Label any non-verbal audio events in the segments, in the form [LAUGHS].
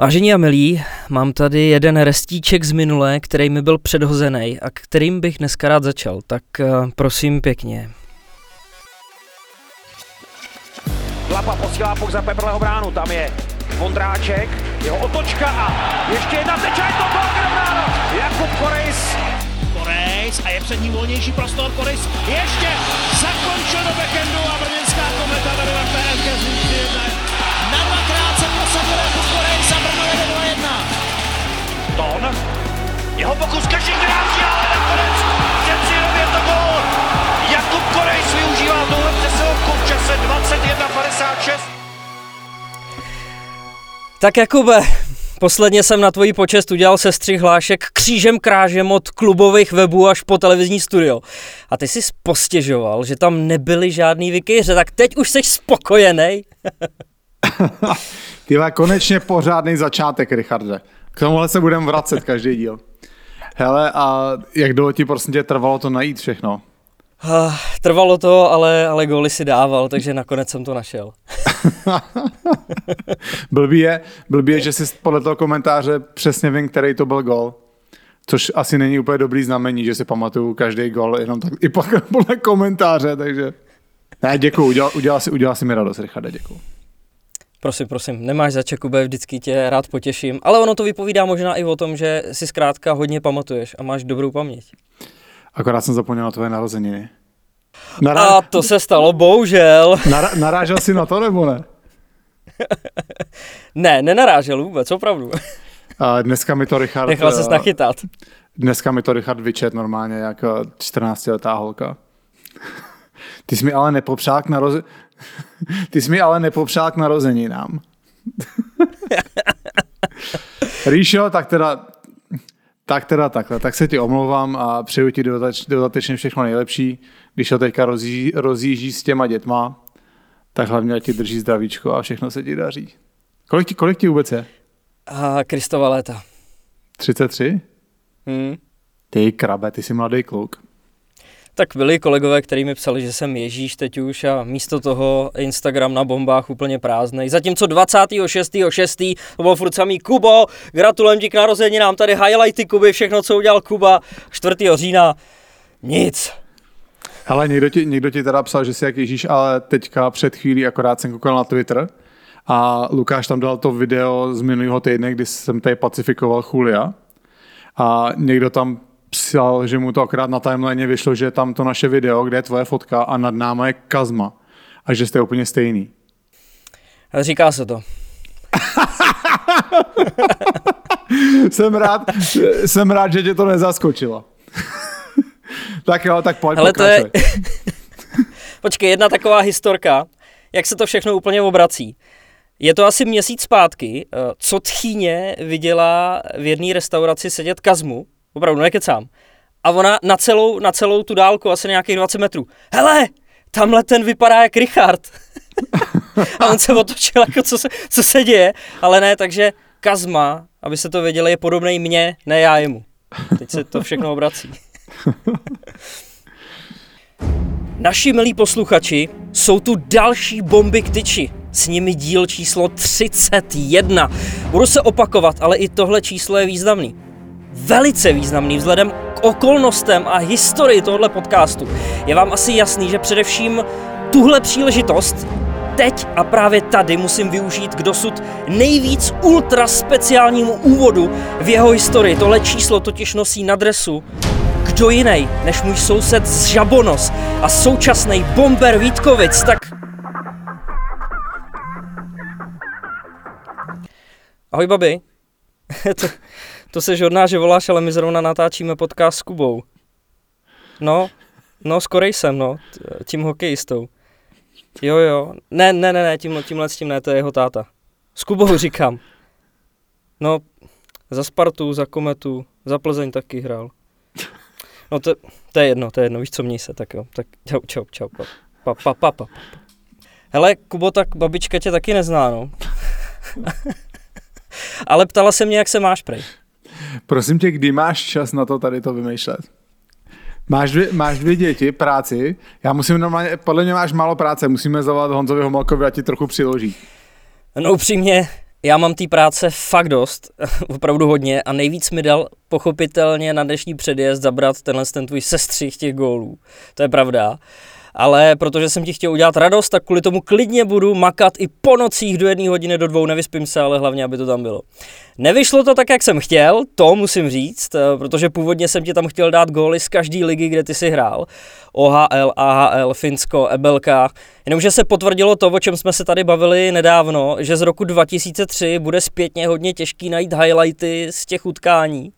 Vážení a milí, mám tady jeden restíček z minulé, který mi byl předhozený a kterým bych dneska rád začal, tak uh, prosím pěkně. Lapa posílá puk za Peprleho bránu, tam je Vondráček, jeho otočka a ještě jedna teča, je to bráno. Jakub Korejs. Korejs a je před ním volnější prostor, Korejs ještě zakončil do backendu a brněnská kometa vede 2-1. Ton, jeho pokus každý krásí, ale nakonec přeci jenom je to gol. Jakub Korejs využívá tuhle přesilovku v čase 21.56. Tak Jakube, posledně jsem na tvoji počest udělal se střih hlášek křížem krážem od klubových webů až po televizní studio. A ty jsi postěžoval, že tam nebyly žádný vykejře, tak teď už jsi spokojený. [LAUGHS] Ty konečně pořádný začátek, Richarde. K tomuhle se budeme vracet každý díl. Hele, a jak dlouho ti prostě tě trvalo to najít všechno? Trvalo to, ale, ale góly si dával, takže nakonec jsem to našel. [LAUGHS] blbý, je, blbý je, že si podle toho komentáře přesně vím, který to byl gol. Což asi není úplně dobrý znamení, že si pamatuju každý gol jenom tak i [LAUGHS] podle komentáře, takže... Ne, děkuju, udělal, udělal, si, udělal si mi radost, Richarde, děkuju. Prosím, prosím, nemáš za Čekube, vždycky tě rád potěším, ale ono to vypovídá možná i o tom, že si zkrátka hodně pamatuješ a máš dobrou paměť. Akorát jsem zapomněl na tvoje narozeniny. Nará... A to se stalo, bohužel. [LAUGHS] Nará... Narážel jsi na to, nebo ne? [LAUGHS] ne, nenarážel vůbec, opravdu. A dneska mi to Richard... Nechal se nachytat. Dneska mi to Richard vyčet normálně jako 14-letá holka. [LAUGHS] Ty jsi mi ale nepopřál k naroze... [LAUGHS] Ty jsi mi ale nepopřál k narozeninám. [LAUGHS] Ríšo, tak teda tak teda takhle, tak se ti omlouvám a přeju ti dodatečně všechno nejlepší. Když ho teďka rozjí, rozjíždí s těma dětma, tak hlavně ti drží zdravíčko a všechno se ti daří. Kolik ti, kolik ti vůbec je? A Kristova léta. 33? Hmm. Ty krabe, ty jsi mladý kluk. Tak byli kolegové, kteří mi psali, že jsem Ježíš teď už a místo toho Instagram na bombách úplně prázdnej. Zatímco 26.6. to byl furt samý Kubo, gratulujem ti k narozeninám, tady highlighty Kuby, všechno, co udělal Kuba 4. října, nic. Ale někdo ti, někdo ti teda psal, že jsi jak Ježíš, ale teďka před chvílí akorát jsem koukal na Twitter a Lukáš tam dal to video z minulého týdne, kdy jsem tady pacifikoval Julia a někdo tam psal, že mu to akorát na timeline vyšlo, že tam to naše video, kde je tvoje fotka a nad náma je Kazma a že jste úplně stejný. Říká se to. [LAUGHS] jsem, rád, jsem rád, že tě to nezaskočilo. [LAUGHS] tak jo, tak pojď Ale to je... [LAUGHS] Počkej, jedna taková historka, jak se to všechno úplně obrací. Je to asi měsíc zpátky, eh, co tchýně viděla v jedné restauraci sedět Kazmu, Opravdu, nekecám. A ona na celou, na celou tu dálku, asi nějakých 20 metrů. Hele, tamhle ten vypadá jak Richard. [LAUGHS] a on se otočil, jako co se, co se děje. Ale ne, takže Kazma, aby se to věděli, je podobný mně, ne já jemu. Teď se to všechno obrací. [LAUGHS] Naši milí posluchači, jsou tu další bomby k tyči. S nimi díl číslo 31. Budu se opakovat, ale i tohle číslo je významný velice významný vzhledem k okolnostem a historii tohoto podcastu. Je vám asi jasný, že především tuhle příležitost teď a právě tady musím využít k dosud nejvíc ultra speciálnímu úvodu v jeho historii. Tohle číslo totiž nosí na dresu kdo jiný než můj soused z Žabonos a současný bomber Vítkovic, tak... Ahoj babi. [LAUGHS] to, to se žodná, že voláš, ale my zrovna natáčíme podcast s Kubou. No, no, skorej jsem, no, tím hokejistou. Jo, jo. Ne, ne, ne, ne, tím, tímhle s tím ne, to je jeho táta. S Kubou říkám. No, za Spartu, za Kometu, za Plzeň taky hrál. No to, to je jedno, to je jedno, víš co, měj se, tak jo. Tak čau, čau, čau. Pa, pa, pa, pa, pa. Hele, Kubo, tak babička tě taky nezná, no. [LAUGHS] Ale ptala se mě, jak se máš, prej. Prosím tě, kdy máš čas na to tady to vymýšlet? Máš dvě, máš dvě děti, práci. Já musím normálně, podle mě máš málo práce, musíme zavolat Honzovi Homolkovi a ti trochu přiloží. No upřímně, Já mám té práce fakt dost, [LAUGHS] opravdu hodně a nejvíc mi dal pochopitelně na dnešní předjezd zabrat tenhle ten tvůj sestřih těch gólů. To je pravda ale protože jsem ti chtěl udělat radost, tak kvůli tomu klidně budu makat i po nocích do jedné hodiny, do dvou, nevyspím se, ale hlavně, aby to tam bylo. Nevyšlo to tak, jak jsem chtěl, to musím říct, eh, protože původně jsem ti tam chtěl dát góly z každé ligy, kde ty si hrál. OHL, AHL, Finsko, Ebelka. Jenomže se potvrdilo to, o čem jsme se tady bavili nedávno, že z roku 2003 bude zpětně hodně těžký najít highlighty z těch utkání.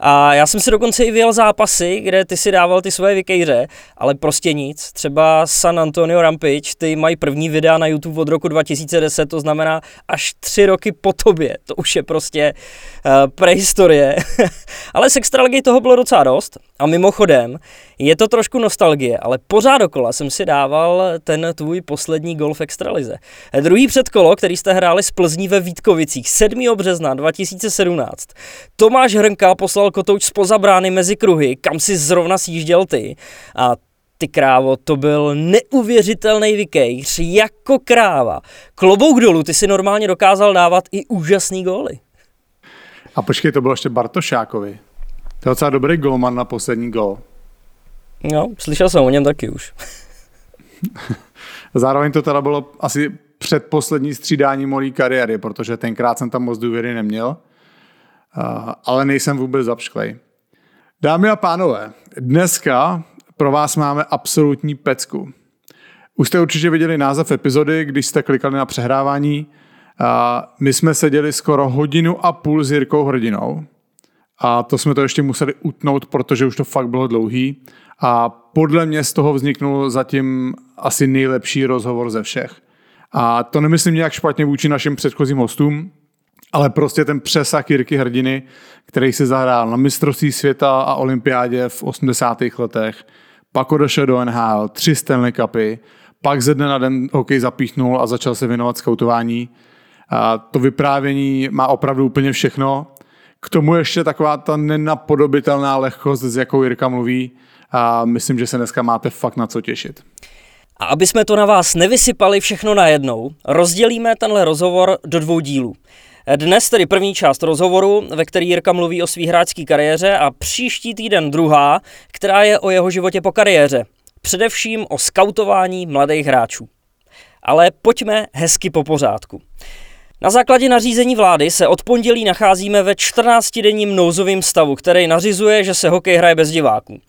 A já jsem si dokonce i vyjel zápasy, kde ty si dával ty svoje vykejře, ale prostě nic. Třeba San Antonio Rampage, ty mají první videa na YouTube od roku 2010, to znamená až tři roky po tobě. To už je prostě uh, prehistorie. [LAUGHS] ale z toho bylo docela dost. A mimochodem, je to trošku nostalgie, ale pořád dokola jsem si dával ten tvůj poslední golf extralize. Druhý předkolo, který jste hráli z Plzní ve Vítkovicích 7. března 2017. Tomáš Hrnka poslal kotouč spoza brány mezi kruhy, kam si zrovna sjížděl ty. A ty krávo, to byl neuvěřitelný vykejř, jako kráva. Klobouk dolů, ty si normálně dokázal dávat i úžasný góly. A počkej, to bylo ještě Bartošákovi. To je docela dobrý golman na poslední gol. No, slyšel jsem o něm taky už. [LAUGHS] Zároveň to teda bylo asi předposlední střídání mojí kariéry, protože tenkrát jsem tam moc důvěry neměl, ale nejsem vůbec zapšklej. Dámy a pánové, dneska pro vás máme absolutní pecku. Už jste určitě viděli název epizody, když jste klikali na přehrávání. My jsme seděli skoro hodinu a půl s Jirkou Hrdinou a to jsme to ještě museli utnout, protože už to fakt bylo dlouhý. A podle mě z toho vzniknul zatím asi nejlepší rozhovor ze všech. A to nemyslím nějak špatně vůči našim předchozím hostům, ale prostě ten přesah Jirky Hrdiny, který si zahrál na mistrovství světa a olympiádě v 80. letech, pak odešel do NHL, tři Stanley Cupy, pak ze dne na den hokej zapíchnul a začal se věnovat skautování. A to vyprávění má opravdu úplně všechno. K tomu ještě taková ta nenapodobitelná lehkost, s jakou Jirka mluví. A myslím, že se dneska máte fakt na co těšit. A aby jsme to na vás nevysypali všechno najednou, rozdělíme tenhle rozhovor do dvou dílů. Dnes tedy první část rozhovoru, ve který Jirka mluví o svý hráčské kariéře a příští týden druhá, která je o jeho životě po kariéře. Především o skautování mladých hráčů. Ale pojďme hezky po pořádku. Na základě nařízení vlády se od pondělí nacházíme ve 14-denním nouzovém stavu, který nařizuje, že se hokej hraje bez diváků.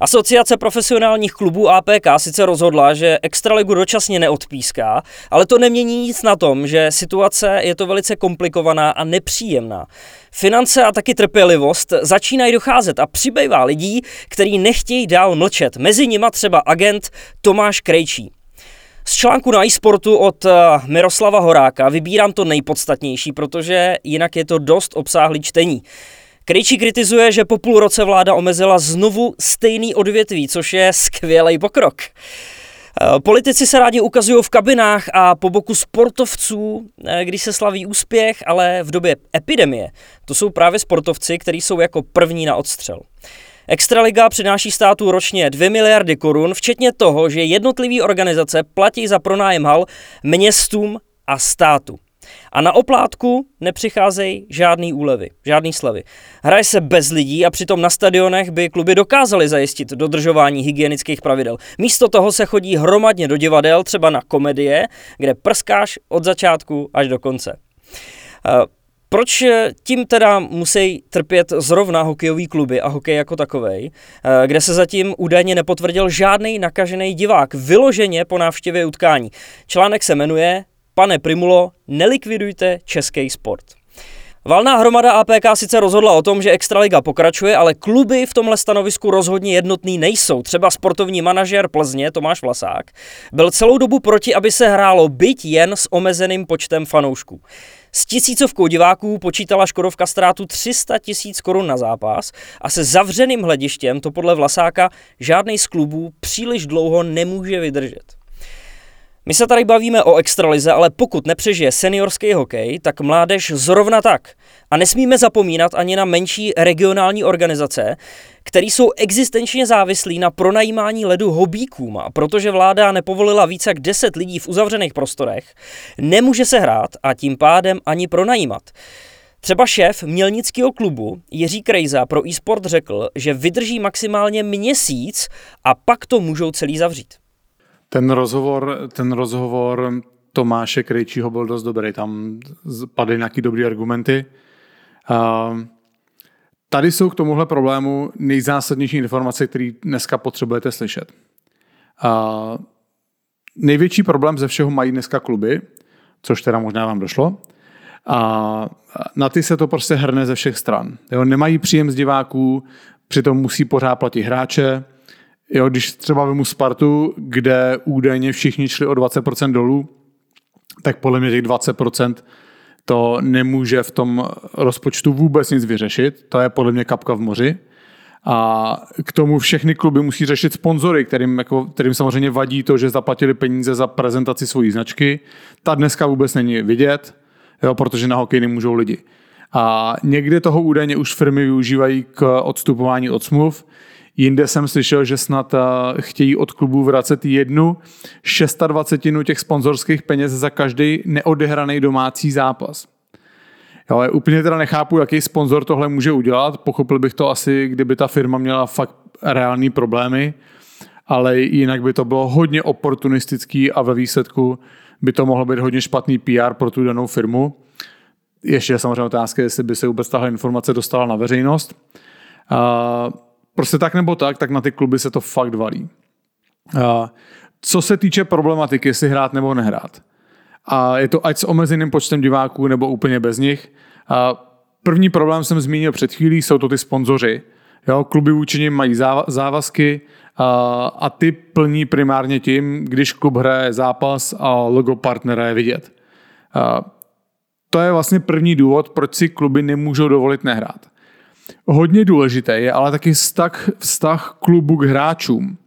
Asociace profesionálních klubů APK sice rozhodla, že extraligu dočasně neodpíská, ale to nemění nic na tom, že situace je to velice komplikovaná a nepříjemná. Finance a taky trpělivost začínají docházet a přibývá lidí, kteří nechtějí dál mlčet. Mezi nima třeba agent Tomáš Krejčí. Z článku na e-sportu od eh, Miroslava Horáka vybírám to nejpodstatnější, protože jinak je to dost obsáhlý čtení. Krejčí kritizuje, že po půl roce vláda omezila znovu stejný odvětví, což je skvělý pokrok. Eh, politici se rádi ukazují v kabinách a po boku sportovců, eh, když se slaví úspěch, ale v době epidemie to jsou právě sportovci, kteří jsou jako první na odstřel. Extraliga přináší státu ročně 2 miliardy korun, včetně toho, že jednotlivé organizace platí za pronájem hal městům a státu. A na oplátku nepřicházejí žádný úlevy, žádný slevy. Hraje se bez lidí a přitom na stadionech by kluby dokázaly zajistit dodržování hygienických pravidel. Místo toho se chodí hromadně do divadel, třeba na komedie, kde prskáš od začátku až do konce. Eh, proč tím teda musí trpět zrovna hokejový kluby a hokej jako takovej, eh, kde se zatím údajně nepotvrdil žádný nakažený divák, vyloženě po návštěvě utkání. Článek se jmenuje Pane Primulo, nelikvidujte český sport. Valná hromada APK sice rozhodla o tom, že Extraliga pokračuje, ale kluby v tomhle stanovisku rozhodně jednotný nejsou. Třeba sportovní manažer Plzně Tomáš Vlasák byl celou dobu proti, aby se hrálo byť jen s omezeným počtem fanoušků. S tisícovkou diváků počítala Škodovka ztrátu 300 tisíc korun na zápas a se zavřeným hledištěm to podle Vlasáka žádný z klubů příliš dlouho nemůže vydržet. My se tady bavíme o extralize, ale pokud nepřežije seniorský hokej, tak mládež zrovna tak. A nesmíme zapomínat ani na menší regionální organizace, které jsou existenčně závislí na pronajímání ledu hobíkům. A protože vláda nepovolila více jak 10 lidí v uzavřených prostorech, nemůže se hrát a tím pádem ani pronajímat. Třeba šéf mělnického klubu Jiří Krejza pro e-sport řekl, že vydrží maximálně měsíc a pak to můžou celý zavřít. Ten rozhovor, ten rozhovor Tomáše Krejčího byl dost dobrý, tam padly nějaký dobrý argumenty. Uh, tady jsou k tomuhle problému nejzásadnější informace, které dneska potřebujete slyšet. Uh, největší problém ze všeho mají dneska kluby, což teda možná vám došlo. A na ty se to prostě hrne ze všech stran. Jo, nemají příjem z diváků, přitom musí pořád platit hráče, Jo, když třeba vemu Spartu, kde údajně všichni šli o 20% dolů, tak podle mě těch 20% to nemůže v tom rozpočtu vůbec nic vyřešit. To je podle mě kapka v moři. A k tomu všechny kluby musí řešit sponzory, kterým, jako, kterým samozřejmě vadí to, že zaplatili peníze za prezentaci svojí značky. Ta dneska vůbec není vidět, jo, protože na hokej nemůžou lidi. A někde toho údajně už firmy využívají k odstupování od smluv. Jinde jsem slyšel, že snad eh, chtějí od klubů vracet jednu 26 těch sponzorských peněz za každý neodehraný domácí zápas. Ale úplně teda nechápu, jaký sponzor tohle může udělat. Pochopil bych to asi, kdyby ta firma měla fakt reální problémy, ale jinak by to bylo hodně oportunistický a ve výsledku by to mohlo být hodně špatný PR pro tu danou firmu. Ještě je samozřejmě otázka, jestli by se vůbec tahle informace dostala na veřejnost. Prostě tak nebo tak, tak na ty kluby se to fakt valí. Co se týče problematiky, jestli hrát nebo nehrát. A je to ať s omezeným počtem diváků nebo úplně bez nich. A první problém jsem zmínil před chvílí, jsou to ty sponzoři. Jo, kluby vůči nim mají závazky a, a ty plní primárně tím, když klub hraje zápas a logo partnera je vidět. A to je vlastně první důvod, proč si kluby nemůžou dovolit nehrát. Hodně důležité je ale taky vztah, vztah klubu k hráčům.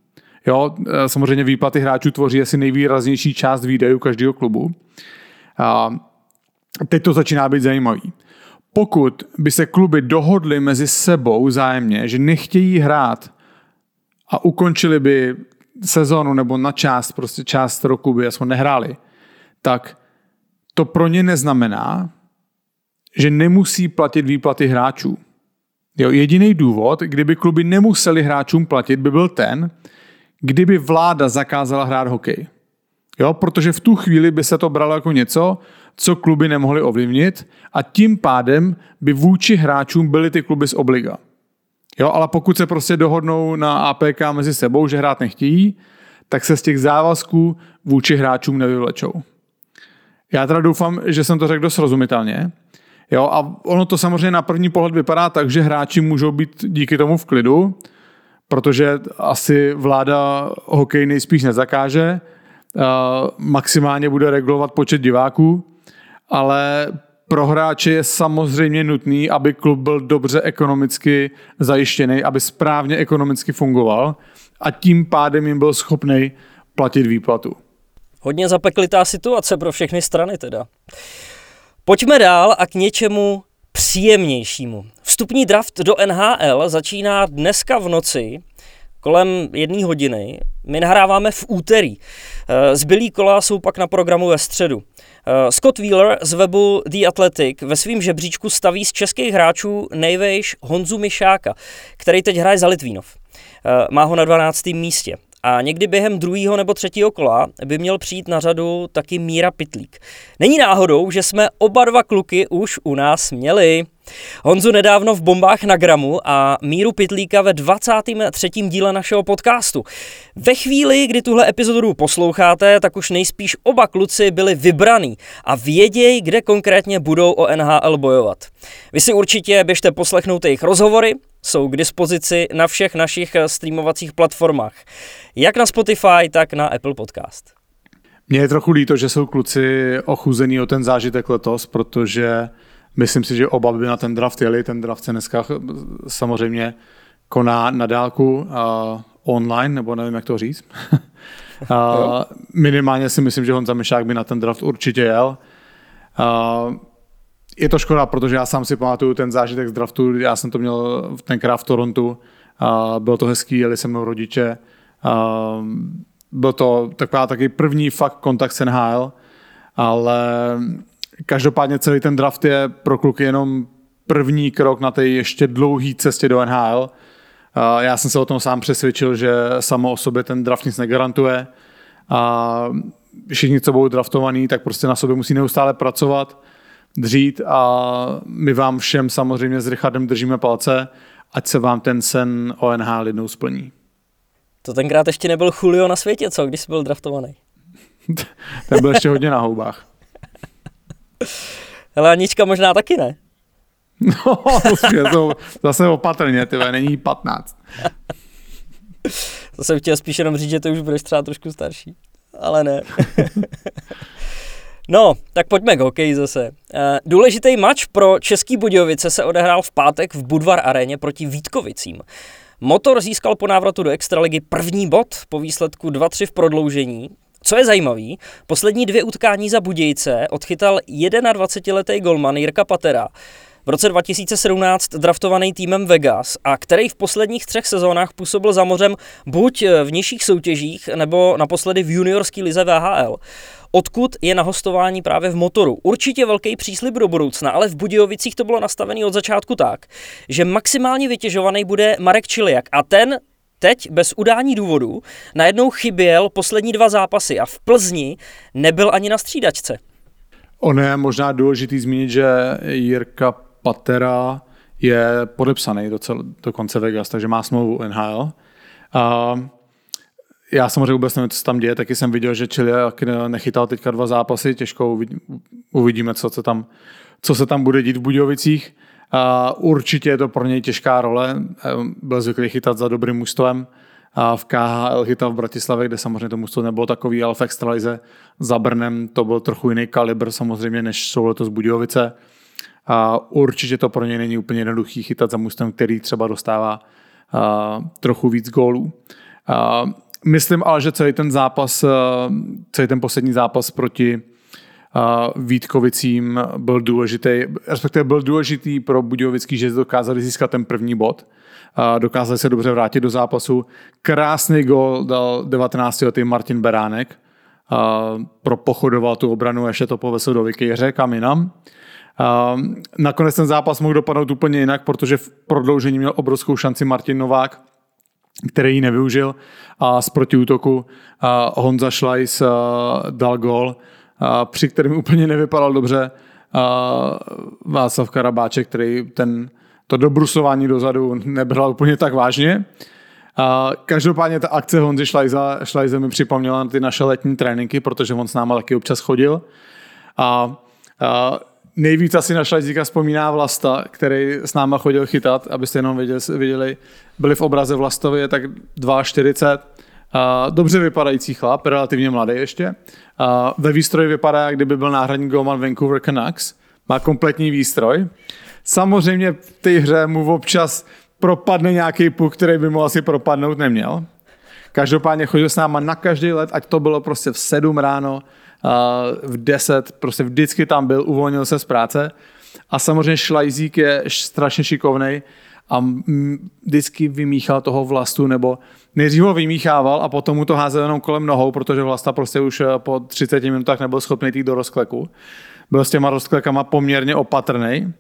Jo, e, samozřejmě výplaty hráčů tvoří asi nejvýraznější část výdajů každého klubu. A teď to začíná být zajímavý. Pokud by se kluby dohodly mezi sebou zájemně, že nechtějí hrát a ukončili by sezonu nebo na část, prostě část roku by aspoň nehráli, tak to pro ně neznamená, že nemusí platit výplaty hráčů. Jo, jediný důvod, kdyby kluby nemuseli hráčům platit, by byl ten, kdyby vláda zakázala hrát hokej. Jo, protože v tu chvíli by se to bralo jako něco, co kluby nemohly ovlivnit a tím pádem by vůči hráčům byly ty kluby z obliga. Jo, ale pokud se prostě dohodnou na APK mezi sebou, že hrát nechtějí, tak se z těch závazků vůči hráčům nevyvlečou. Já teda doufám, že jsem to řekl dost srozumitelně. Jo, a ono to samozřejmě na první pohled vypadá tak, že hráči můžou být díky tomu v klidu, protože asi vláda hokej nejspíš nezakáže, maximálně bude regulovat počet diváků, ale pro hráče je samozřejmě nutný, aby klub byl dobře ekonomicky zajištěný, aby správně ekonomicky fungoval a tím pádem jim byl schopný platit výplatu. Hodně zapeklitá situace pro všechny strany teda. Pojďme dál a k něčemu příjemnějšímu. Vstupní draft do NHL začíná dneska v noci kolem jedné hodiny. My nahráváme v úterý. Eh, zbylý kola jsou pak na programu ve středu. Eh, Scott Wheeler z webu The Athletic ve svém žebříčku staví z českých hráčů nejvejš Honzu Mišáka, který teď hraje za Litvínov. Eh, má ho na 12. místě. A někdy během druhého nebo třetího kola by měl přijít na řadu taky Míra Pitlík. Není náhodou, že jsme oba dva kluky už u nás měli. Honzu nedávno v bombách na gramu a Míru Pitlíka ve 23. díle našeho podcastu. Ve chvíli, kdy tuhle epizodu posloucháte, tak už nejspíš oba kluci byli vybraný a vědějí, kde konkrétně budou o NHL bojovat. Vy si určitě běžte poslechnout jejich rozhovory, jsou k dispozici na všech našich streamovacích platformách. Jak na Spotify, tak na Apple Podcast. Mně je trochu líto, že jsou kluci ochuzený o ten zážitek letos, protože Myslím si, že oba by na ten draft jeli. Ten draft se dneska samozřejmě koná na dálku uh, online, nebo nevím, jak to říct. [LAUGHS] Uh, minimálně si myslím, že Honza Mišák by na ten draft určitě jel. Uh, je to škoda, protože já sám si pamatuju ten zážitek z draftu, já jsem to měl tenkrát v Torontu, uh, bylo to hezký, jeli se mnou rodiče, uh, byl to taková taky první fakt kontakt s NHL, ale každopádně celý ten draft je pro kluky jenom první krok na té ještě dlouhé cestě do NHL. Já jsem se o tom sám přesvědčil, že samo o sobě ten draft nic negarantuje. A všichni, co budou draftovaní, tak prostě na sobě musí neustále pracovat, dřít a my vám všem samozřejmě s Richardem držíme palce, ať se vám ten sen o NHL jednou splní. To tenkrát ještě nebyl Julio na světě, co, když jsi byl draftovaný? [LAUGHS] Ten byl ještě hodně na houbách. [LAUGHS] Ale Anička možná taky ne. [LAUGHS] No, to zase opatrně, ty není 15. to jsem chtěl spíš jenom říct, že to už budeš třeba trošku starší. Ale ne. No, tak pojďme k hokeji zase. Eh, důležitý match pro Český Budějovice se odehrál v pátek v Budvar aréně proti Vítkovicím. Motor získal po návratu do extraligy první bod po výsledku 2-3 v prodloužení. Co je zajímavé, poslední dvě utkání za Budějce odchytal 21-letý golman Jirka Patera v roce 2017 draftovaný týmem Vegas a který v posledních třech sezónách působil za mořem buď v nižších soutěžích nebo naposledy v juniorské lize VHL odkud je na hostování právě v motoru. Určitě velký příslip do budoucna, ale v Budějovicích to bylo nastavené od začátku tak, že maximálně vytěžovaný bude Marek Čiliak a ten teď bez udání důvodu najednou chyběl poslední dva zápasy a v Plzni nebyl ani na střídačce. Ono je možná důležitý zmínit, že Jirka Patera je podepsaný do, cel, do konce Vegas, takže má smlouvu NHL. A já samozřejmě vůbec nevím, co se tam děje, taky jsem viděl, že Chile nechytal teďka dva zápasy, těžko uvidíme, co se tam, co se tam bude dít v Budějovicích. Určitě je to pro něj těžká role, byl zvyklý chytat za dobrým mužstvem, v KHL chytal v Bratislavě, kde samozřejmě to mužstvo nebylo takový, ale v extralize za Brnem to byl trochu jiný kalibr samozřejmě, než jsou letos Budějovice. A určitě to pro něj není úplně jednoduchý chytat za mužstvem, který třeba dostává a, trochu víc gólů. Myslím ale, že celý ten zápas, celý ten poslední zápas proti Vítkovicím byl důležitý, respektive byl důležitý pro Budějovický, že dokázali získat ten první bod. Dokázali se dobře vrátit do zápasu. Krásný gol dal 19. letý Martin Beránek. Propochodoval tu obranu, ještě to povesl do Vikejře, kam jinam. Nakonec ten zápas mohl dopadnout úplně jinak, protože v prodloužení měl obrovskou šanci Martin Novák, který ji nevyužil a z protiútoku Honza Schleiss dal gol, při kterém úplně nevypadal dobře Václav Karabáček, který ten, to dobrusování dozadu nebral úplně tak vážně. Každopádně ta akce Honzy Schleise, Schleise mi připomněla ty naše letní tréninky, protože on s náma taky občas chodil. A nejvíc asi na Šlajzíka vzpomíná Vlasta, který s náma chodil chytat, abyste jenom viděli, viděli byli v obraze Vlastově tak 2,40. Uh, dobře vypadající chlap, relativně mladý ještě. Ve výstroji vypadá, kdyby byl náhradní golman Vancouver Canucks. Má kompletní výstroj. Samozřejmě v té hře mu občas propadne nějaký puk, který by mu asi propadnout neměl. Každopádně chodil s náma na každý let, ať to bylo prostě v 7 ráno, v 10, prostě vždycky tam byl, uvolnil se z práce. A samozřejmě Šlajzík je strašně šikovný a vždycky vymíchal toho vlastu, nebo nejdřív ho vymíchával a potom mu to házel jenom kolem nohou, protože vlasta prostě už po 30 minutách nebyl schopný jít do rozkleku. Byl s těma rozklekama poměrně opatrný,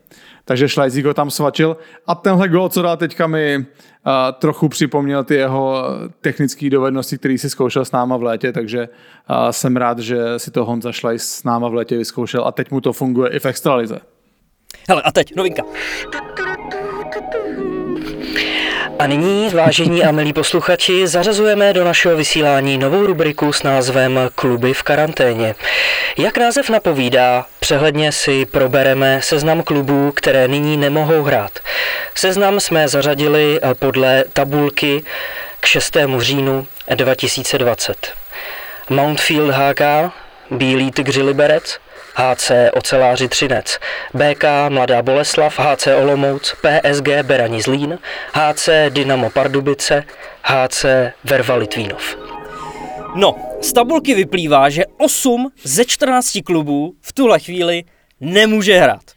takže Šlajzík ho tam svačil. A tenhle gol, co dal teďka mi uh, trochu připomněl ty jeho technické dovednosti, který si zkoušel s náma v létě, takže uh, jsem rád, že si to Honza Šlajs s náma v létě vyzkoušel a teď mu to funguje i v extralize. Hele, a teď novinka. A nyní, vážení a milí posluchači, zařazujeme do našeho vysílání novou rubriku s názvem Kluby v karanténě. Jak název napovídá, přehledně si probereme seznam klubů, které nyní nemohou hrát. Seznam jsme zařadili podle tabulky k 6. říjnu 2020. Mountfield HK, Bílý tygři Liberec, HC Oceláři Třinec, BK Mladá Boleslav, HC Olomouc, PSG Berani Zlín, HC Dynamo Pardubice, HC Verva Litvínov. No, z tabulky vyplývá, že 8 ze 14 klubů v tuhle chvíli nemůže hrát.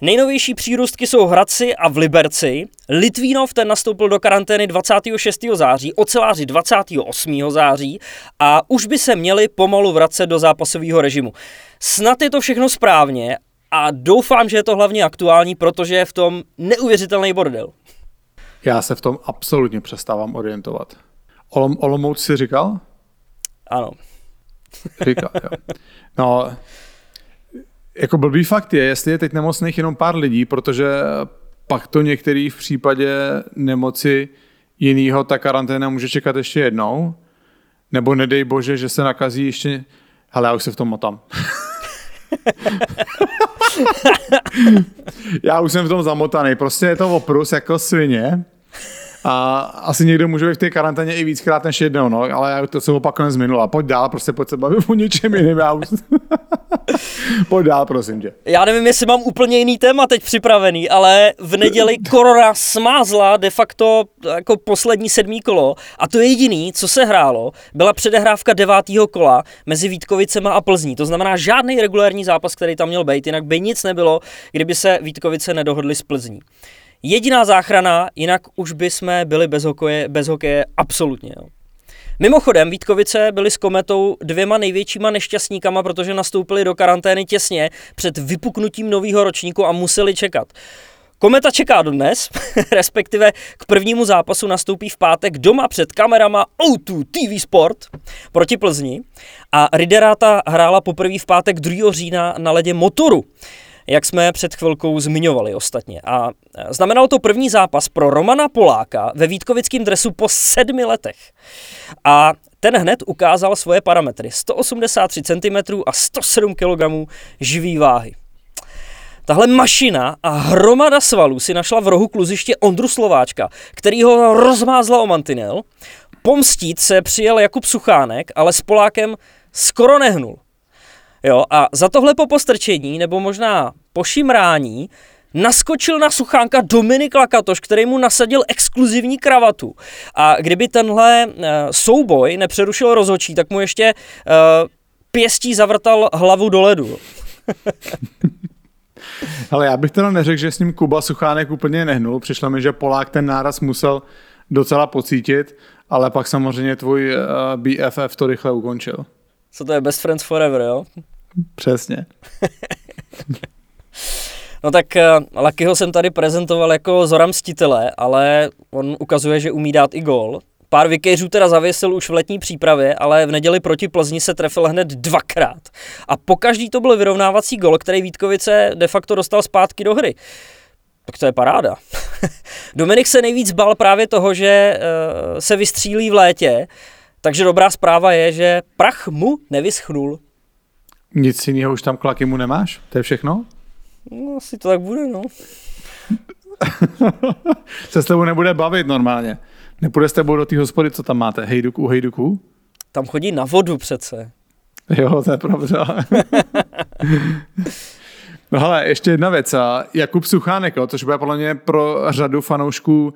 Nejnovější přírůstky jsou Hradci a v Liberci. Litvínov ten nastoupil do karantény 26. září, oceláři 28. září a už by se měli pomalu vracet do zápasového režimu. Snad je to všechno správně a doufám, že je to hlavně aktuální, protože je v tom neuvěřitelný bordel. Já se v tom absolutně přestávám orientovat. Olom, Olomouc si říkal? Ano. Říkal, jo. No, jako blbý fakt je, jestli je teď nemocných jenom pár lidí, protože pak to některý v případě nemoci jinýho ta karanténa může čekat ještě jednou, nebo nedej bože, že se nakazí ještě... Hele, já už se v tom motám. [LAUGHS] já už jsem v tom zamotaný. Prostě je to oprus jako svině. A asi někdo může být v té karanténě i víckrát než jednou, no, ale já to se opakujeme z minula. Pojď dál, prostě pojď se bavit o něčem jiném. Já už... [LAUGHS] pojď dál, prosím tě. Já nevím, jestli mám úplně jiný téma teď připravený, ale v neděli korona smázla de facto jako poslední sedmý kolo a to jediný, co se hrálo, byla předehrávka devátého kola mezi Vítkovicema a Plzní. To znamená žádný regulární zápas, který tam měl být, jinak by nic nebylo, kdyby se Vítkovice nedohodli s Plzní. Jediná záchrana, jinak už by jsme byli bez hokeje, bez hokeje absolutně. Jo. Mimochodem, Vítkovice byli s Kometou dvěma největšíma nešťastníkama, protože nastoupili do karantény těsně před vypuknutím nového ročníku a museli čekat. Kometa čeká dnes, [LAUGHS] respektive k prvnímu zápasu nastoupí v pátek doma před kamerama O2 TV Sport proti Plzni a Rideráta hrála poprvé v pátek 2. října na ledě Motoru jak jsme před chvilkou zmiňovali ostatně. A znamenalo to první zápas pro Romana Poláka ve Vítkovickém dresu po sedmi letech. A ten hned ukázal svoje parametry. 183 cm a 107 kg živý váhy. Tahle mašina a hromada svalů si našla v rohu kluziště Ondru Slováčka, který ho rozmázla o mantinel. Pomstít se přijel Jakub Suchánek, ale s Polákem skoro nehnul. Jo, a za tohle po postrčení, nebo možná pošimrání, naskočil na suchánka Dominik Lakatoš, který mu nasadil exkluzivní kravatu. A kdyby tenhle uh, souboj nepřerušil rozhočí, tak mu ještě uh, pěstí zavrtal hlavu do ledu. [LAUGHS] Ale já bych teda neřekl, že s ním Kuba Suchánek úplně nehnul. Přišlo mi, že Polák ten náraz musel docela pocítit, ale pak samozřejmě tvůj uh, BFF to rychle ukončil. Co to je Best Friends Forever, jo? Přesně. [LAUGHS] no tak uh, Lakyho jsem tady prezentoval jako Zora Mstitele, ale on ukazuje, že umí dát i gol. Pár vikejřů teda zavěsil už v letní přípravě, ale v neděli proti Plzni se trefil hned dvakrát. A po každý to byl vyrovnávací gol, který Vítkovice de facto dostal zpátky do hry. Tak to je paráda. [LAUGHS] Dominik se nejvíc bal právě toho, že uh, se vystřílí v létě, takže dobrá zpráva je, že prach mu nevyschnul. Nic jiného už tam klaky mu nemáš? To je všechno? No, asi to tak bude, no. [LAUGHS] se s tebou nebude bavit normálně. Nepůjde s tebou do té hospody, co tam máte? Hejduku, hejduku? Tam chodí na vodu přece. Jo, to je pravda. [LAUGHS] no hele, ještě jedna věc. Jakub Suchánek, jo, což bude podle mě pro řadu fanoušků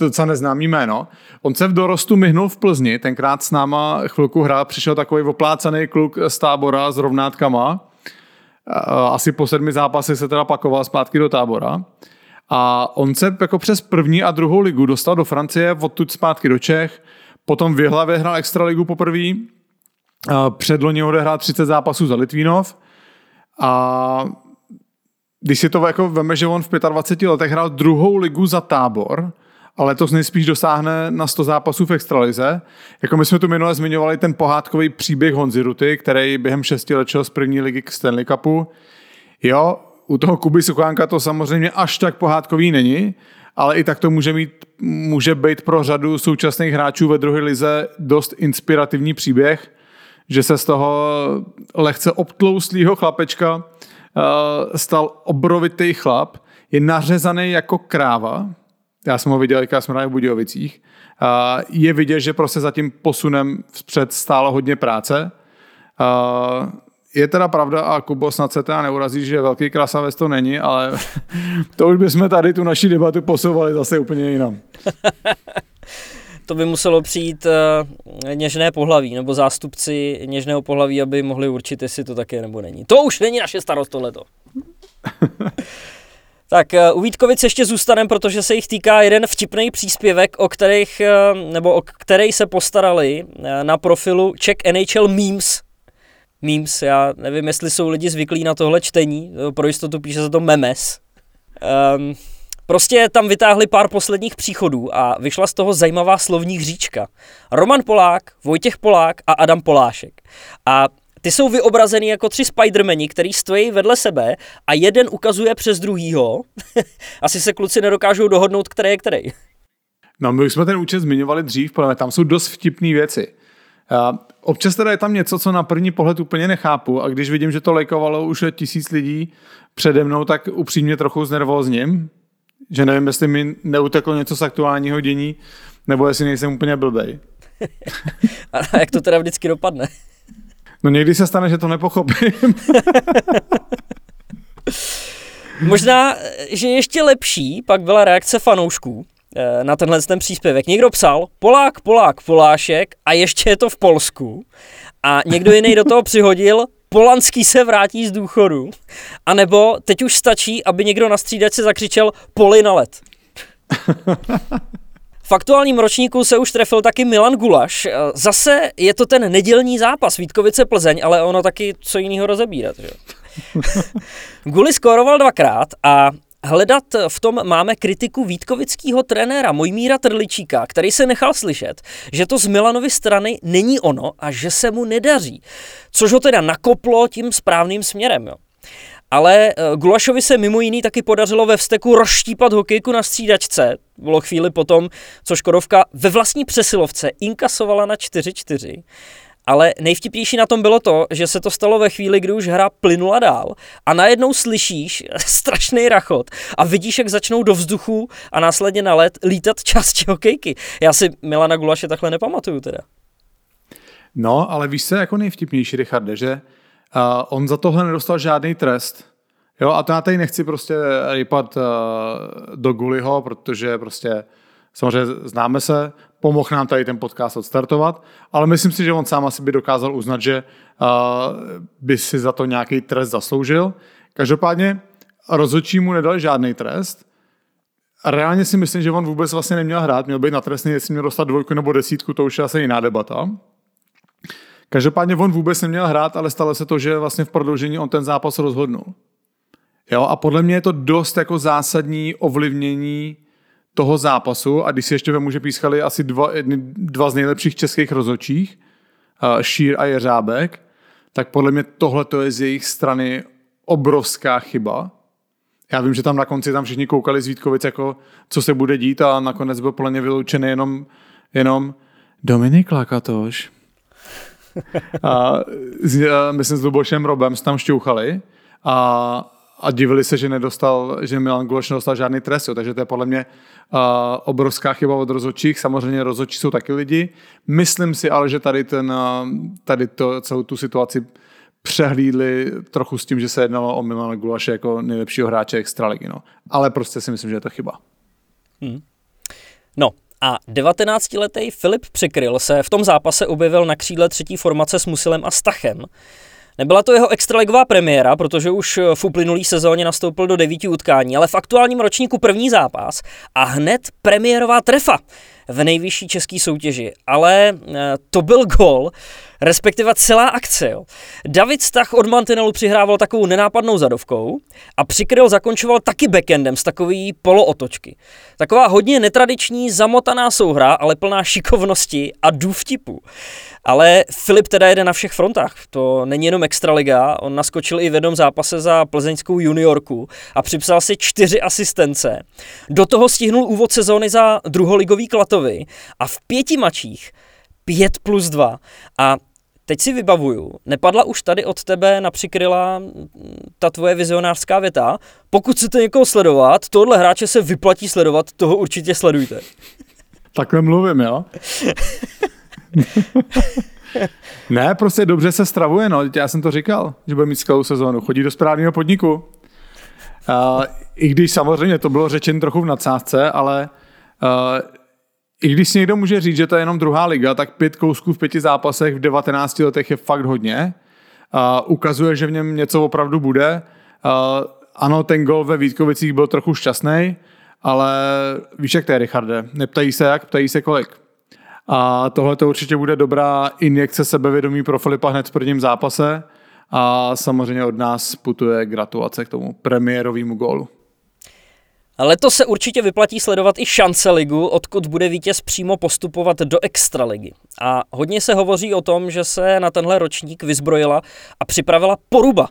docela neznámý jméno. On se v dorostu myhnul v Plzni, tenkrát s náma chvilku hrál, přišel takový oplácaný kluk z tábora s rovnátkama. Asi po sedmi zápasech se teda pakoval zpátky do tábora. A on se jako přes první a druhou ligu dostal do Francie, odtud zpátky do Čech, potom v Jihlavě hrál extraligu poprvé, předloni odehrál 30 zápasů za Litvínov a když si to jako veme, že on v 25 letech hrál druhou ligu za tábor, a letos nejspíš dosáhne na 100 zápasů v extralize. Jako my jsme tu minule zmiňovali ten pohádkový příběh Honzy Ruty, který během 6 let z první ligy k Stanley Cupu. Jo, u toho Kuby Suchánka to samozřejmě až tak pohádkový není, ale i tak to může, mít, může být pro řadu současných hráčů ve druhé lize dost inspirativní příběh, že se z toho lehce obtloustlýho chlapečka uh, stal obrovitý chlap, je nařezaný jako kráva, já jsem ho viděl, jak jsme v Budějovicích, je vidět, že prostě za tím posunem vpřed stálo hodně práce. Je teda pravda, a Kubo snad se teda neurazí, že velký krasavec to není, ale [LAUGHS] to už bychom tady tu naši debatu posouvali zase úplně jinam. [LAUGHS] to by muselo přijít uh, něžné pohlaví, nebo zástupci něžného pohlaví, aby mohli určit, jestli to také nebo není. To už není naše starost tohleto. [LAUGHS] Tak uh, u Vítkovic ještě zůstanem, protože se jich týká jeden vtipný příspěvek, o kterých, uh, nebo o který se postarali uh, na profilu Czech NHL Memes. Memes, já nevím, jestli jsou lidi zvyklí na tohle čtení, pro jistotu píše se to memes. Um, Prostě tam vytáhli pár posledních příchodů a vyšla z toho zajímavá slovní hříčka. Roman Polák, Vojtěch Polák a Adam Polášek. A ty jsou vyobrazený jako tři Spidermani, který stojí vedle sebe a jeden ukazuje přes druhýho. [LAUGHS] Asi se kluci nedokážou dohodnout, který je který. No, my už jsme ten účet zmiňovali dřív, protože tam jsou dost vtipné věci. Uh, občas teda je tam něco, co na první pohled úplně nechápu a když vidím, že to lejkovalo už tisíc lidí přede mnou, tak upřímně trochu znervózním, že nevím, jestli mi neuteklo něco z aktuálního dění, nebo jestli nejsem úplně blbej. [LAUGHS] a jak to teda vždycky dopadne? No někdy se stane, že to nepochopím. [LAUGHS] Možná, že ještě lepší pak byla reakce fanoušků eh, na tenhle ten příspěvek. Někdo psal Polák, Polák, Polášek a ještě je to v Polsku. A někdo jiný do toho přihodil Polanský se vrátí z důchodu. A nebo teď už stačí, aby někdo na střídačce zakřičel poli na let. [LAUGHS] V aktuálním ročníku se už trefil taky Milan Gulaš. Zase je to ten nedělní zápas Vítkovice Plzeň, ale ono taky co jiného rozebírat. Že? [LAUGHS] Guli skóroval dvakrát a Hledat v tom máme kritiku Vítkovického trenéra Mojmíra Trličíka, který se nechal slyšet, že to z Milanovy strany není ono a že se mu nedaří. Což ho teda nakoplo tím správným směrem. Jo. Ale eh, Gulašovi se mimo jiný taky podařilo ve vsteku rozštípat hokejku na střídačce. Bylo chvíli potom, co Škodovka ve vlastní přesilovce inkasovala na 4-4. Ale nejvtipnější na tom bylo to, že se to stalo ve chvíli, kdy už hra plynula dál a najednou slyšíš [LAUGHS] strašný rachot a vidíš, jak začnou do vzduchu a následně na led lítat [LAUGHS] části hokejky. Já si Milana Gulaše takhle nepamatuju teda. No, ale víš se jako nejvtipnější, Richarde, že uh, on za tohle nedostal žádný trest. Jo, a to já tady nechci prostě rypat uh, do Guliho, protože prostě samozřejmě známe se, pomohl nám tady ten podcast odstartovat, ale myslím si, že on sám asi by dokázal uznat, že uh, by si za to nějaký trest zasloužil. Každopádně rozhodčí mu nedal žádný trest. Reálně si myslím, že on vůbec vlastně neměl hrát, měl být na trestný, jestli měl dostat dvojku nebo desítku, to už je asi jiná debata. Každopádně on vůbec neměl hrát, ale stalo se to, že vlastně v prodloužení on ten zápas rozhodnul. Jo, a podle mě je to dost jako zásadní ovlivnění toho zápasu a když si ještě vemu, že pískali asi dva, dva z nejlepších českých rozhodčích, uh, Šír a Jeřábek, tak podle mě tohle to je z jejich strany obrovská chyba. Já vím, že tam na konci tam všichni koukali z Vítkovic, jako co se bude dít a nakonec byl mě vyloučený jenom, jenom Dominik Lakatoš. [LAUGHS] a, a myslím s Lubošem Robem tam šťouchali a a divili se, že nedostal, že Milan Guloš nedostal žádný trest, jo. takže to je podle mě uh, obrovská chyba od rozhodčích. Samozřejmě rozhodčí jsou taky lidi. Myslím si ale, že tady, ten, tady to, celou tu situaci přehlídli trochu s tím, že se jednalo o Milana Gulaše jako nejlepšího hráče extraligy. No. Ale prostě si myslím, že je to chyba. Hmm. No, a 19-letý Filip Překryl se v tom zápase objevil na křídle třetí formace s Musilem a Stachem. Nebyla to jeho extraligová premiéra, protože už v uplynulý sezóně nastoupil do devíti utkání, ale v aktuálním ročníku první zápas a hned premiérová trefa v nejvyšší české soutěži. Ale eh, to byl gol, respektive celá akce. Jo. David Stach od Mantinelu přihrával takovou nenápadnou zadovkou a přikryl zakončoval taky backendem z takový polootočky. Taková hodně netradiční, zamotaná souhra, ale plná šikovnosti a důvtipu. Ale Filip teda jede na všech frontách. To není jenom extraliga, on naskočil i v jednom zápase za plzeňskou juniorku a připsal si čtyři asistence. Do toho stihnul úvod sezóny za druholigový Klatovi a v pěti mačích 5 plus 2. A teď si vybavuju, nepadla už tady od tebe napřikryla ta tvoje vizionářská věta. Pokud chcete někoho sledovat, tohle hráče se vyplatí sledovat, toho určitě sledujte. Takhle mluvím, jo? [LAUGHS] [LAUGHS] ne, prostě dobře se stravuje, no. Já jsem to říkal, že bude mít skvělou sezónu. Chodí do správného podniku. Uh, I když samozřejmě to bylo řečen trochu v nadsázce, ale uh, i když si někdo může říct, že to je jenom druhá liga, tak pět kousků v pěti zápasech v 19 letech je fakt hodně. Uh, ukazuje, že v něm něco opravdu bude. Uh, ano, ten gol ve Vítkovicích byl trochu šťastný, ale víš, jak to je, Richarde. Neptají se jak, ptají se kolik. A tohle to určitě bude dobrá injekce sebevědomí pro Filipa hned v prvním zápase. A samozřejmě od nás putuje gratulace k tomu premiérovému gólu. Letos se určitě vyplatí sledovat i šance ligu, odkud bude vítěz přímo postupovat do extraligy. A hodně se hovoří o tom, že se na tenhle ročník vyzbrojila a připravila poruba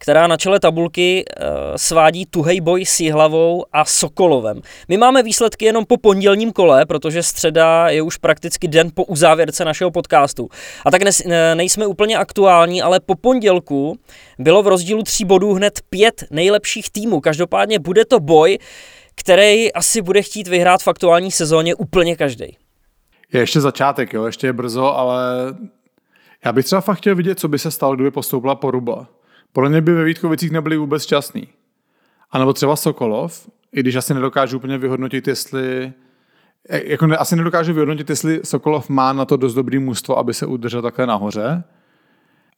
která na čele tabulky e, svádí tuhej boj s Jihlavou a Sokolovem. My máme výsledky jenom po pondělním kole, protože středa je už prakticky den po uzávěrce našeho podcastu. A tak ne, nejsme úplně aktuální, ale po pondělku bylo v rozdílu tří bodů hned pět nejlepších týmů. Každopádně bude to boj, který asi bude chtít vyhrát v aktuální sezóně úplně každý. Je ještě začátek, jo, ještě je brzo, ale já bych třeba fakt chtěl vidět, co by se stalo, kdyby postoupila Poruba. Podle mě by ve Vítkovicích nebyli vůbec šťastný. A nebo třeba Sokolov, i když asi nedokážu úplně vyhodnotit, jestli jako ne, asi nedokážu vyhodnotit, jestli Sokolov má na to dost dobrý mužstvo, aby se udržel takhle nahoře.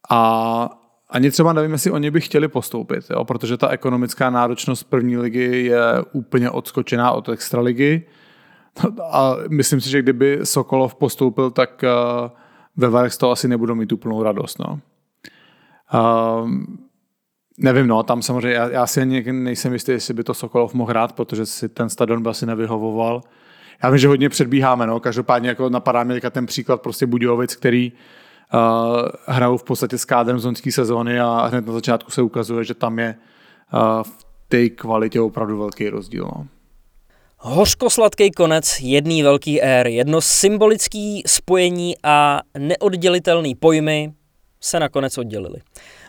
A ani třeba nevím, jestli oni by chtěli postoupit, jo? protože ta ekonomická náročnost první ligy je úplně odskočená od extraligy. A myslím si, že kdyby Sokolov postoupil, tak uh, ve Varech z toho asi nebudou mít úplnou radost. No. Uh, nevím, no, tam samozřejmě, já, já si ani nejsem jistý, jestli by to Sokolov mohl hrát, protože si ten stadion by asi nevyhovoval. Já vím, že hodně předbíháme, no, každopádně jako napadá mi ten příklad prostě Budějovic, který uh, hrajou v podstatě s kádrem z loňské sezóny a hned na začátku se ukazuje, že tam je uh, v té kvalitě opravdu velký rozdíl. No. Hořkosladký konec jedný velký ér, jedno symbolický spojení a neoddělitelný pojmy se nakonec oddělili.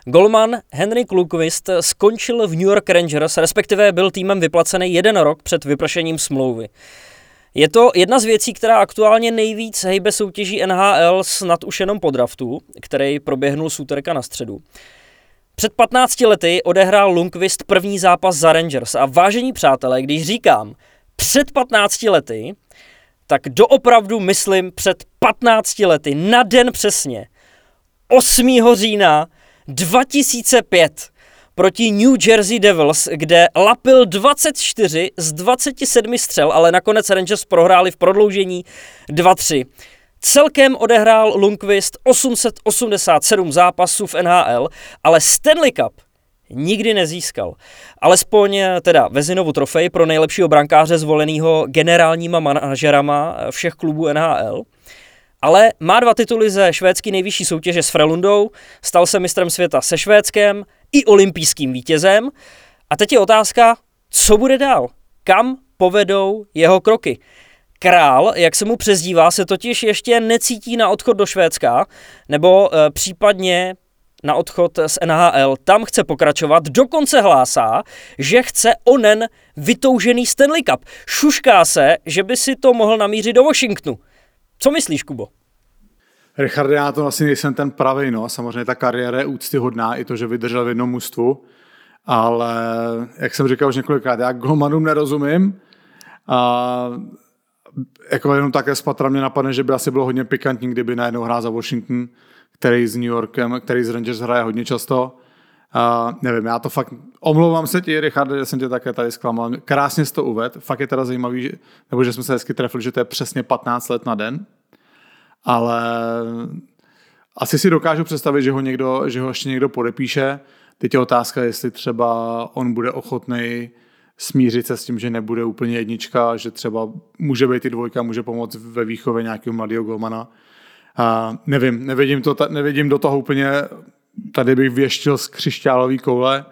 Golman Henry Klukvist skončil v New York Rangers, respektive byl týmem vyplacený jeden rok před vypršením smlouvy. Je to jedna z věcí, která aktuálně nejvíc hejbe soutěží NHL snad už jenom po draftu, který proběhnul z úterka na středu. Před 15 lety odehrál Lundqvist první zápas za Rangers a vážení přátelé, když říkám před 15 lety, tak doopravdu myslím před 15 lety, na den přesně. 8. října 2005 proti New Jersey Devils, kde lapil 24 z 27 střel, ale nakonec Rangers prohráli v prodloužení 2-3. Celkem odehrál Lundqvist 887 zápasů v NHL, ale Stanley Cup nikdy nezískal. Alespoň teda Vezinovu trofej pro nejlepšího brankáře zvoleného generálníma manažerama všech klubů NHL ale má dva tituly ze švédské nejvyšší soutěže s Frelundou, stal se mistrem světa se Švédskem i olympijským vítězem. A teď je otázka, co bude dál? Kam povedou jeho kroky? Král, jak se mu přezdívá, se totiž ještě necítí na odchod do Švédska, nebo e, případně na odchod z NHL. Tam chce pokračovat, dokonce hlásá, že chce onen vytoužený Stanley Cup. Šušká se, že by si to mohl namířit do Washingtonu. Co myslíš, Kubo? Richard, já to asi nejsem ten pravý, no. Samozřejmě ta kariéra je úctyhodná, i to, že vydržel v jednom mužstvu, ale jak jsem říkal už několikrát, já golmanům nerozumím a jako jenom také spatra mě napadne, že by asi bylo hodně pikantní, kdyby najednou hrál za Washington, který s New Yorkem, který z Rangers hraje hodně často. Uh, nevím, já to fakt, omlouvám se ti, Richard, že jsem tě také tady zklamal. Krásně jsi to uved. Fakt je teda zajímavý, že, nebo že jsme se hezky trefili, že to je přesně 15 let na den. Ale asi si dokážu představit, že ho, někdo, že ho ještě někdo podepíše. Teď je otázka, jestli třeba on bude ochotný smířit se s tím, že nebude úplně jednička, že třeba může být i dvojka, může pomoct ve výchově nějakého mladého golmana. A nevím, nevidím, to, nevidím do toho úplně tady bych věštil z křišťálový koule.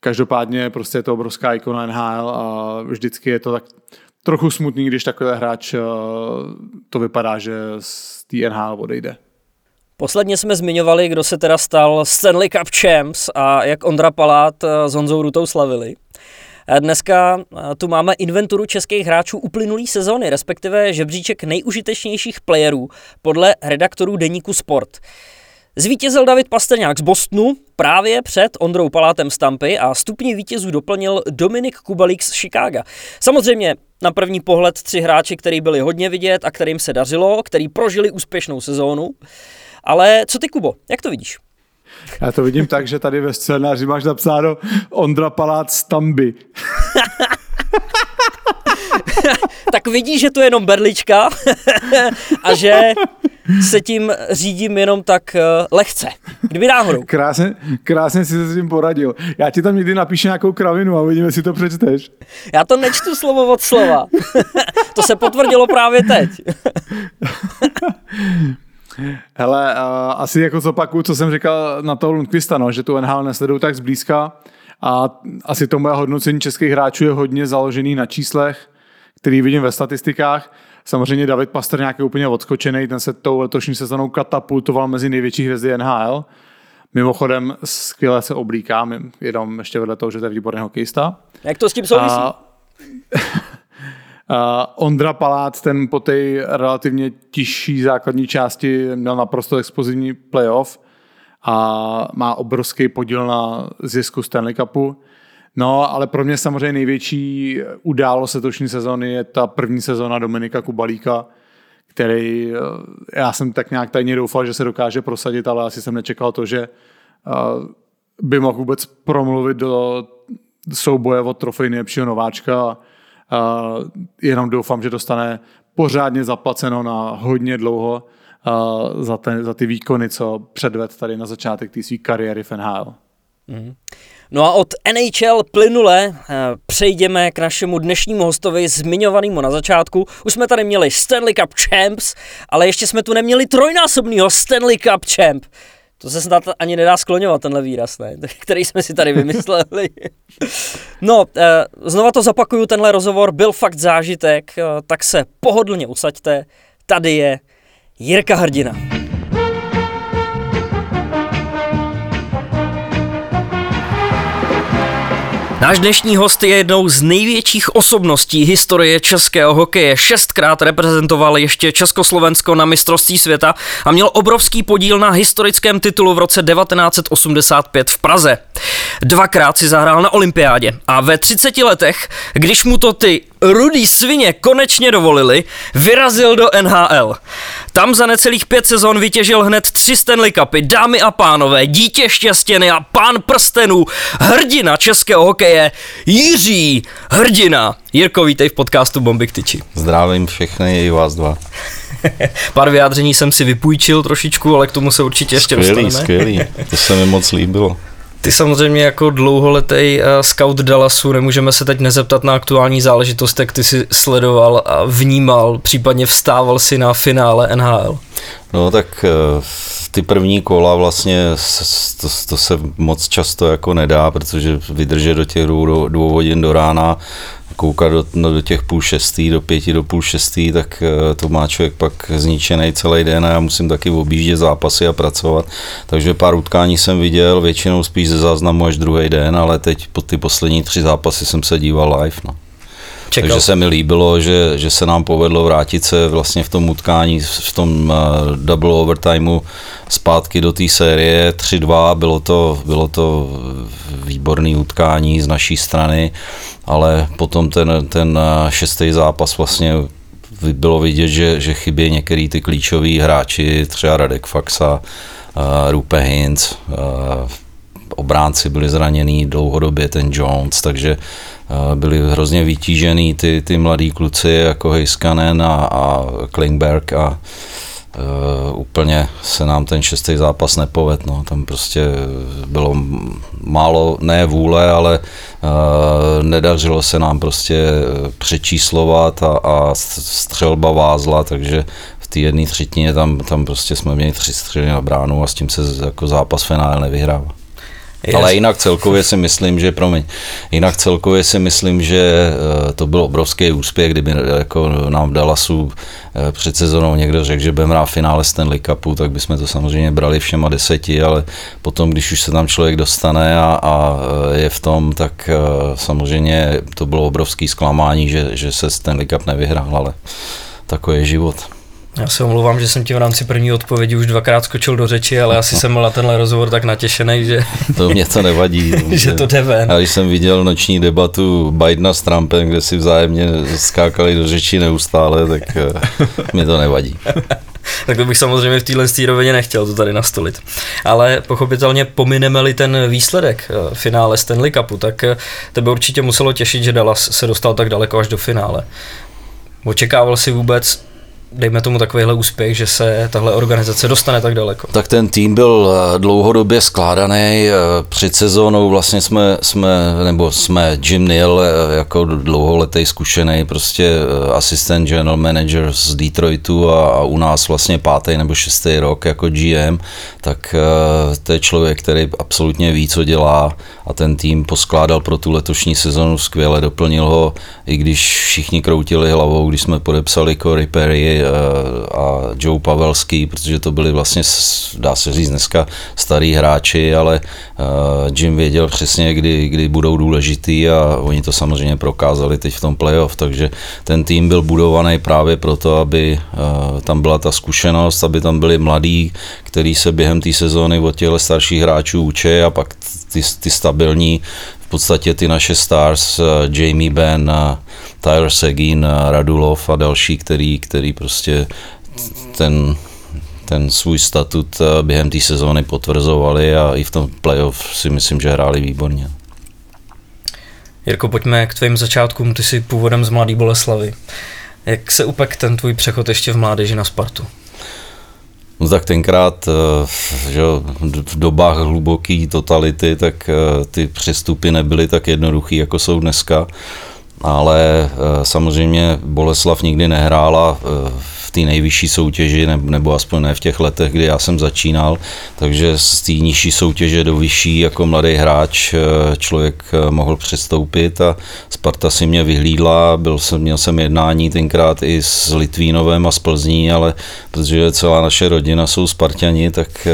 Každopádně prostě je to obrovská ikona NHL a vždycky je to tak trochu smutný, když takový hráč eh, to vypadá, že z té NHL odejde. Posledně jsme zmiňovali, kdo se teda stal Stanley Cup Champs a jak Ondra Palát eh, s Honzou Rutou slavili. Dneska eh, tu máme inventuru českých hráčů uplynulý sezóny, respektive žebříček nejužitečnějších playerů podle redaktorů deníku Sport. Zvítězil David Pastrňák z Bostonu, právě před Ondrou Palátem Stampy a stupně vítězů doplnil Dominik Kubalík z Chicaga. Samozřejmě na první pohled tři hráči, který byli hodně vidět a kterým se dařilo, který prožili úspěšnou sezónu. Ale co ty, Kubo, jak to vidíš? Já to vidím tak, že tady ve scénáři máš napsáno Ondra Palác Stamby. [LAUGHS] tak vidíš, že to je jenom berlička [LAUGHS] a že se tím řídím jenom tak uh, lehce. Kdyby náhodou. Krásně, krásně si se s tím poradil. Já ti tam někdy napíšu nějakou kravinu a uvidíme, jestli to přečteš. Já to nečtu slovo od slova. [LAUGHS] to se potvrdilo právě teď. [LAUGHS] Hele, uh, asi jako zopakuju, co jsem říkal na toho Lundqvista, no, že tu NHL nesleduju tak zblízka a asi to moje hodnocení českých hráčů je hodně založený na číslech, který vidím ve statistikách. Samozřejmě David Pastrňák je úplně odskočený, ten se tou letošní sezónou katapultoval mezi největší hvězdy NHL. Mimochodem skvěle se oblíká, jenom ještě vedle toho, že to je výborný hokejista. Jak to s tím souvisí? A... [LAUGHS] Uh, Ondra Palác, ten po té relativně tižší základní části měl naprosto explozivní playoff a má obrovský podíl na zisku Stanley Cupu. No, ale pro mě samozřejmě největší událost letošní sezóny je ta první sezóna Dominika Kubalíka, který eh, já jsem tak nějak tajně doufal, že se dokáže prosadit, ale asi jsem nečekal to, že eh, by mohl vůbec promluvit do souboje o trofej nejlepšího nováčka. Jenom doufám, že dostane pořádně zaplaceno na hodně dlouho za, ten, za ty výkony, co předved tady na začátek té své kariéry v NHL. Mm. No a od NHL plynule eh, přejdeme k našemu dnešnímu hostovi zmiňovanému na začátku. Už jsme tady měli Stanley Cup Champs, ale ještě jsme tu neměli trojnásobného Stanley Cup Champ. To se snad ani nedá skloňovat, tenhle výraz, ne? [LAUGHS] který jsme si tady vymysleli. [LAUGHS] no, eh, znova to zapakuju, tenhle rozhovor byl fakt zážitek, eh, tak se pohodlně usaďte. Tady je Jirka Hrdina. Náš dnešní host je jednou z největších osobností historie českého hokeje. Šestkrát reprezentoval ještě Československo na mistrovství světa a měl obrovský podíl na historickém titulu v roce 1985 v Praze. Dvakrát si zahrál na olympiádě a ve 30 letech, když mu to ty rudý svině konečně dovolili, vyrazil do NHL. Tam za necelých pět sezon vytěžil hned tři Stanley Cupy, dámy a pánové, dítě štěstěny a pán prstenů, hrdina českého hokeje, Jiří Hrdina. Jirko, vítej v podcastu Bomby k tyči. Zdravím všechny i vás dva. [LAUGHS] Pár vyjádření jsem si vypůjčil trošičku, ale k tomu se určitě ještě skvělý, dostaneme. Skvělý, to se mi moc líbilo. Ty samozřejmě jako dlouholetý uh, scout Dallasu nemůžeme se teď nezeptat na aktuální záležitost, jak ty si sledoval a vnímal, případně vstával si na finále NHL. No tak uh, ty první kola vlastně to, to se moc často jako nedá, protože vydržet do těch dvou, dvou hodin do rána koukat do, no, do těch půl šestý, do pěti, do půl šestý, tak uh, to má člověk pak zničený celý den a já musím taky objíždět zápasy a pracovat. Takže pár utkání jsem viděl, většinou spíš ze záznamu až druhý den, ale teď po ty poslední tři zápasy jsem se díval live. No. Čekal. Takže se mi líbilo, že, že se nám povedlo vrátit se vlastně v tom utkání, v tom uh, double overtimeu zpátky do té série 3-2. Bylo to, bylo to výborný utkání z naší strany, ale potom ten, ten eh, šestý zápas vlastně bylo vidět, že, že chybí některý ty klíčoví hráči, třeba Radek Faxa, uh, Rupe Hintz, uh, obránci byli zraněný dlouhodobě, ten Jones, takže byli hrozně vytížený ty, ty mladí kluci jako Heiskanen a, a Klingberg a Uh, úplně se nám ten šestý zápas nepoved. No. Tam prostě bylo málo, ne vůle, ale uh, nedařilo se nám prostě přečíslovat a, a střelba vázla, takže v té jedné třetině tam, tam prostě jsme měli tři střely na bránu a s tím se jako zápas finále nevyhrává. Yes. Ale jinak celkově si myslím, že, promiň, jinak celkově si myslím, že eh, to byl obrovský úspěch, kdyby eh, jako nám v Dallasu eh, před sezónou někdo řekl, že budeme hrát finále Stanley Cupu, tak bychom to samozřejmě brali všema deseti, ale potom, když už se tam člověk dostane a, a je v tom, tak samozřejmě to bylo obrovský zklamání, že, že se Stanley Cup nevyhrál, ale takový je život. Já se omlouvám, že jsem ti v rámci první odpovědi už dvakrát skočil do řeči, ale asi jsem byl na tenhle rozhovor tak natěšený, že, To mě to nevadí. [LAUGHS] že to jde ven. A když jsem viděl noční debatu Bidena s Trumpem, kde si vzájemně skákali do řeči neustále, tak eh, mě to nevadí. [LAUGHS] Tak to bych samozřejmě v téhle rovině nechtěl to tady nastolit. Ale pochopitelně pomineme-li ten výsledek eh, finále Stanley Cupu, tak eh, tebe určitě muselo těšit, že Dallas se dostal tak daleko až do finále. Očekával si vůbec, dejme tomu takovýhle úspěch, že se tahle organizace dostane tak daleko? Tak ten tým byl eh, dlouhodobě skládaný. eh, Před sezónou vlastně jsme, jsme nebo jsme Jim Neal eh, jako dlouholetý zkušený prostě asistent general manager z Detroitu a, a u nás vlastně pátý nebo šestý rok jako GM, tak to je člověk, který absolutně ví, co dělá a ten tým poskládal pro tu letošní sezonu skvěle, doplnil ho, i když všichni kroutili hlavou, když jsme podepsali Corey Perry eh, a Joe Pavelský, protože to byli vlastně, dá se říct dneska, starý hráči, ale eh, Jim věděl přesně, kdy, kdy budou důležitý a oni to samozřejmě prokázali teď v tom playoff, takže ten tým byl budovaný právě proto, aby eh, tam byla ta zkušenost, aby tam byli mladí, který se během té sezóny od těchto starších hráčů učí a pak ty, ty stabilní, v podstatě ty naše stars, eh, Jamie Benn, eh, Tyler Seguin, eh, Radulov a další, který, který prostě ten, ten svůj statut během té sezóny potvrzovali a i v tom playoff si myslím, že hráli výborně. Jirko, pojďme k tvým začátkům, ty jsi původem z Mladý Boleslavy. Jak se upek ten tvůj přechod ještě v mládeži na Spartu? No tak tenkrát eh, že v dobách hluboké totality, tak eh, ty přestupy nebyly tak jednoduchý, jako jsou dneska. Ale eh, samozřejmě Boleslav nikdy nehrála eh, v té nejvyšší soutěži, ne- nebo aspoň ne v těch letech, kdy já jsem začínal, takže z té nižší soutěže do vyšší jako mladý hráč eh, člověk mohl přestoupit a Sparta si mě vyhlídla, byl jsem, měl jsem jednání tenkrát i s Litvínovem a s Plzní, ale protože celá naše rodina jsou Spartani, tak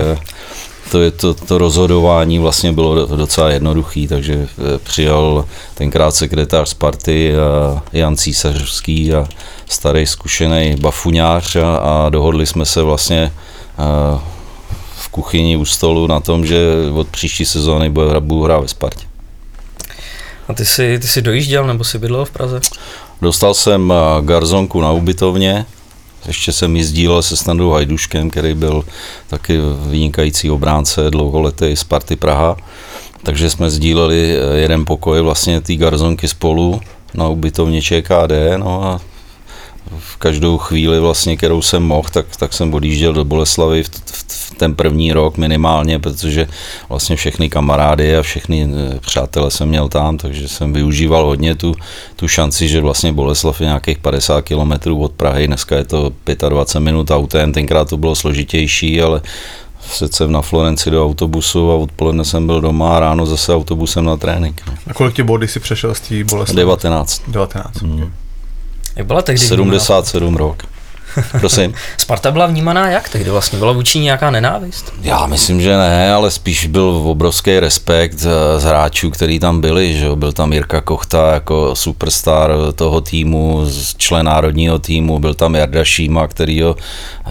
to, je to, to rozhodování vlastně bylo do- docela jednoduchý, takže eh, přijal tenkrát sekretář Sparty eh, Jan Císařský a starý zkušený bafuňář a, a dohodli jsme se vlastně eh, v kuchyni u stolu na tom, že od příští sezóny bude hra- budu hrát ve Spartě. A ty jsi, ty jsi dojížděl nebo jsi bydlel v Praze? Dostal jsem garzonku na ubytovně, ještě jsem jízdil se Standou Hajduškem, který byl taky vynikající obránce dlouholetý Sparty Praha. Takže jsme sdíleli eh, jeden pokoj vlastně té garzonky spolu na ubytovně ČKD, no a v každou chvíli vlastně, kterou jsem mohl, tak, tak jsem odjížděl do Boleslavy v, v ten první rok minimálně, protože vlastně všechny kamarády a všechny eh, přátele jsem měl tam, takže jsem využíval hodně tu, tu šanci, že vlastně Boleslav je nějakých 50 km od Prahy, dneska je to 25 minut autem, tenkrát to bylo složitější, ale Sedl jsem na Florenci do autobusu a odpoledne jsem byl doma a ráno zase autobusem na trénink. no. A kolik tě body si přešel z té bolesti? 19. 19. Hmm. Jak byla tehdy vnímaná 77 rok. Prosím. [LAUGHS] Sparta byla vnímaná jak tehdy vlastně? Byla vůči ní nějaká nenávist? Já myslím, že ne, ale spíš byl obrovský respekt z z hráčů, který tam byli. Že? Byl tam Jirka Kochta jako superstar toho týmu, člen národního týmu, byl tam Jarda Šíma, kterýho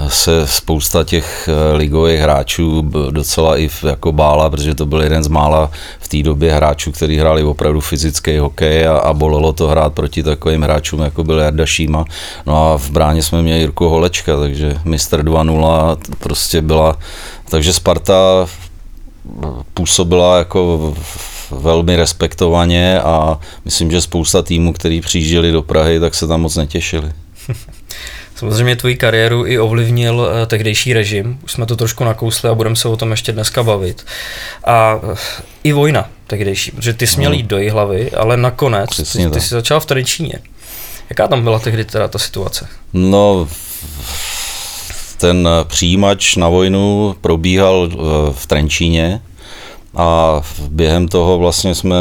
se spousta těch eh, ligových hráčů docela i jako bála, protože to byl jeden z mála v té době hráčů, který hráli opravdu fyzický hokej a, a bolelo to hrát proti takovým hráčům, jako byl Jarda Šíma. No a v bráně jsme měli Jirku Holečka, takže mistr 2-0 t- prostě byla, takže Sparta působila jako velmi respektovaně a myslím, že spousta týmů, který přijížděli do Prahy, tak se tam moc netěšili. [LAUGHS] Samozřejmě tvoji kariéru i ovlivnil eh, tehdejší režim, už jsme to trošku nakousli a budeme se o tom ještě dneska bavit. A eh, i vojna tehdejší, protože ty jsi měl jít do hlavy, ale nakonec ty, Přesně ty jsi začal v Trenčíně. Jaká tam byla tehdy teda ta situace? No, ten přijímač na vojnu probíhal eh, v Trenčíně a během toho vlastně jsme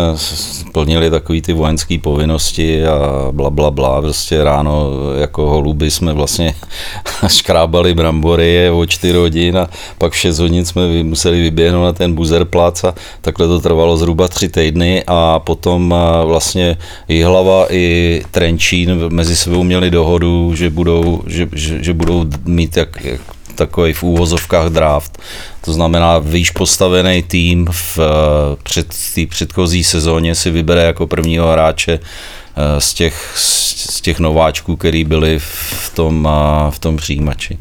plnili takový ty vojenské povinnosti a bla, bla, bla. Prostě ráno jako holuby jsme vlastně [LAUGHS] škrábali brambory o 4 hodin a pak v 6 hodin jsme museli vyběhnout na ten buzerplac a takhle to trvalo zhruba tři týdny a potom vlastně Jihlava i Trenčín mezi sebou měli dohodu, že budou, že, že, že budou mít jak, jak takový v úvozovkách draft. To znamená, výš postavený tým v před, té předchozí sezóně si vybere jako prvního hráče eh, z těch, z těch nováčků, který byli v tom, v tom přijímači.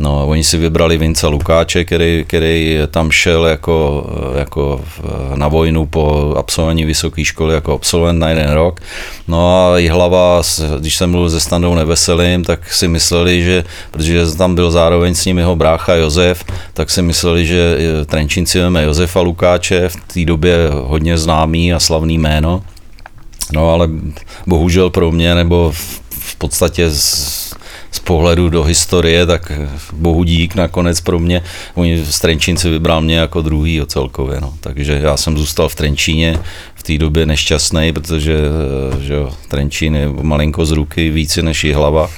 No, oni si vybrali Vince Lukáče, který, který tam šel jako, jako na vojnu po absolvování vysoké školy jako absolvent na jeden rok. No a hlava, když jsem mluvil se Standou Neveselým, tak si mysleli, že, protože tam byl zároveň s ním jeho brácha Josef, tak si mysleli, že Trenčínci veme Josefa Lukáče, v té době hodně známý a slavný jméno. No ale bohužel pro mě, nebo v podstatě z, z pohledu do historie, tak bohu dík nakonec pro mě. Oni z Trenčínci vybral mě jako druhý celkově, no. takže já jsem zůstal v Trenčíně v té době nešťastný, protože že jo, Trenčín je malinko z ruky více než hlava.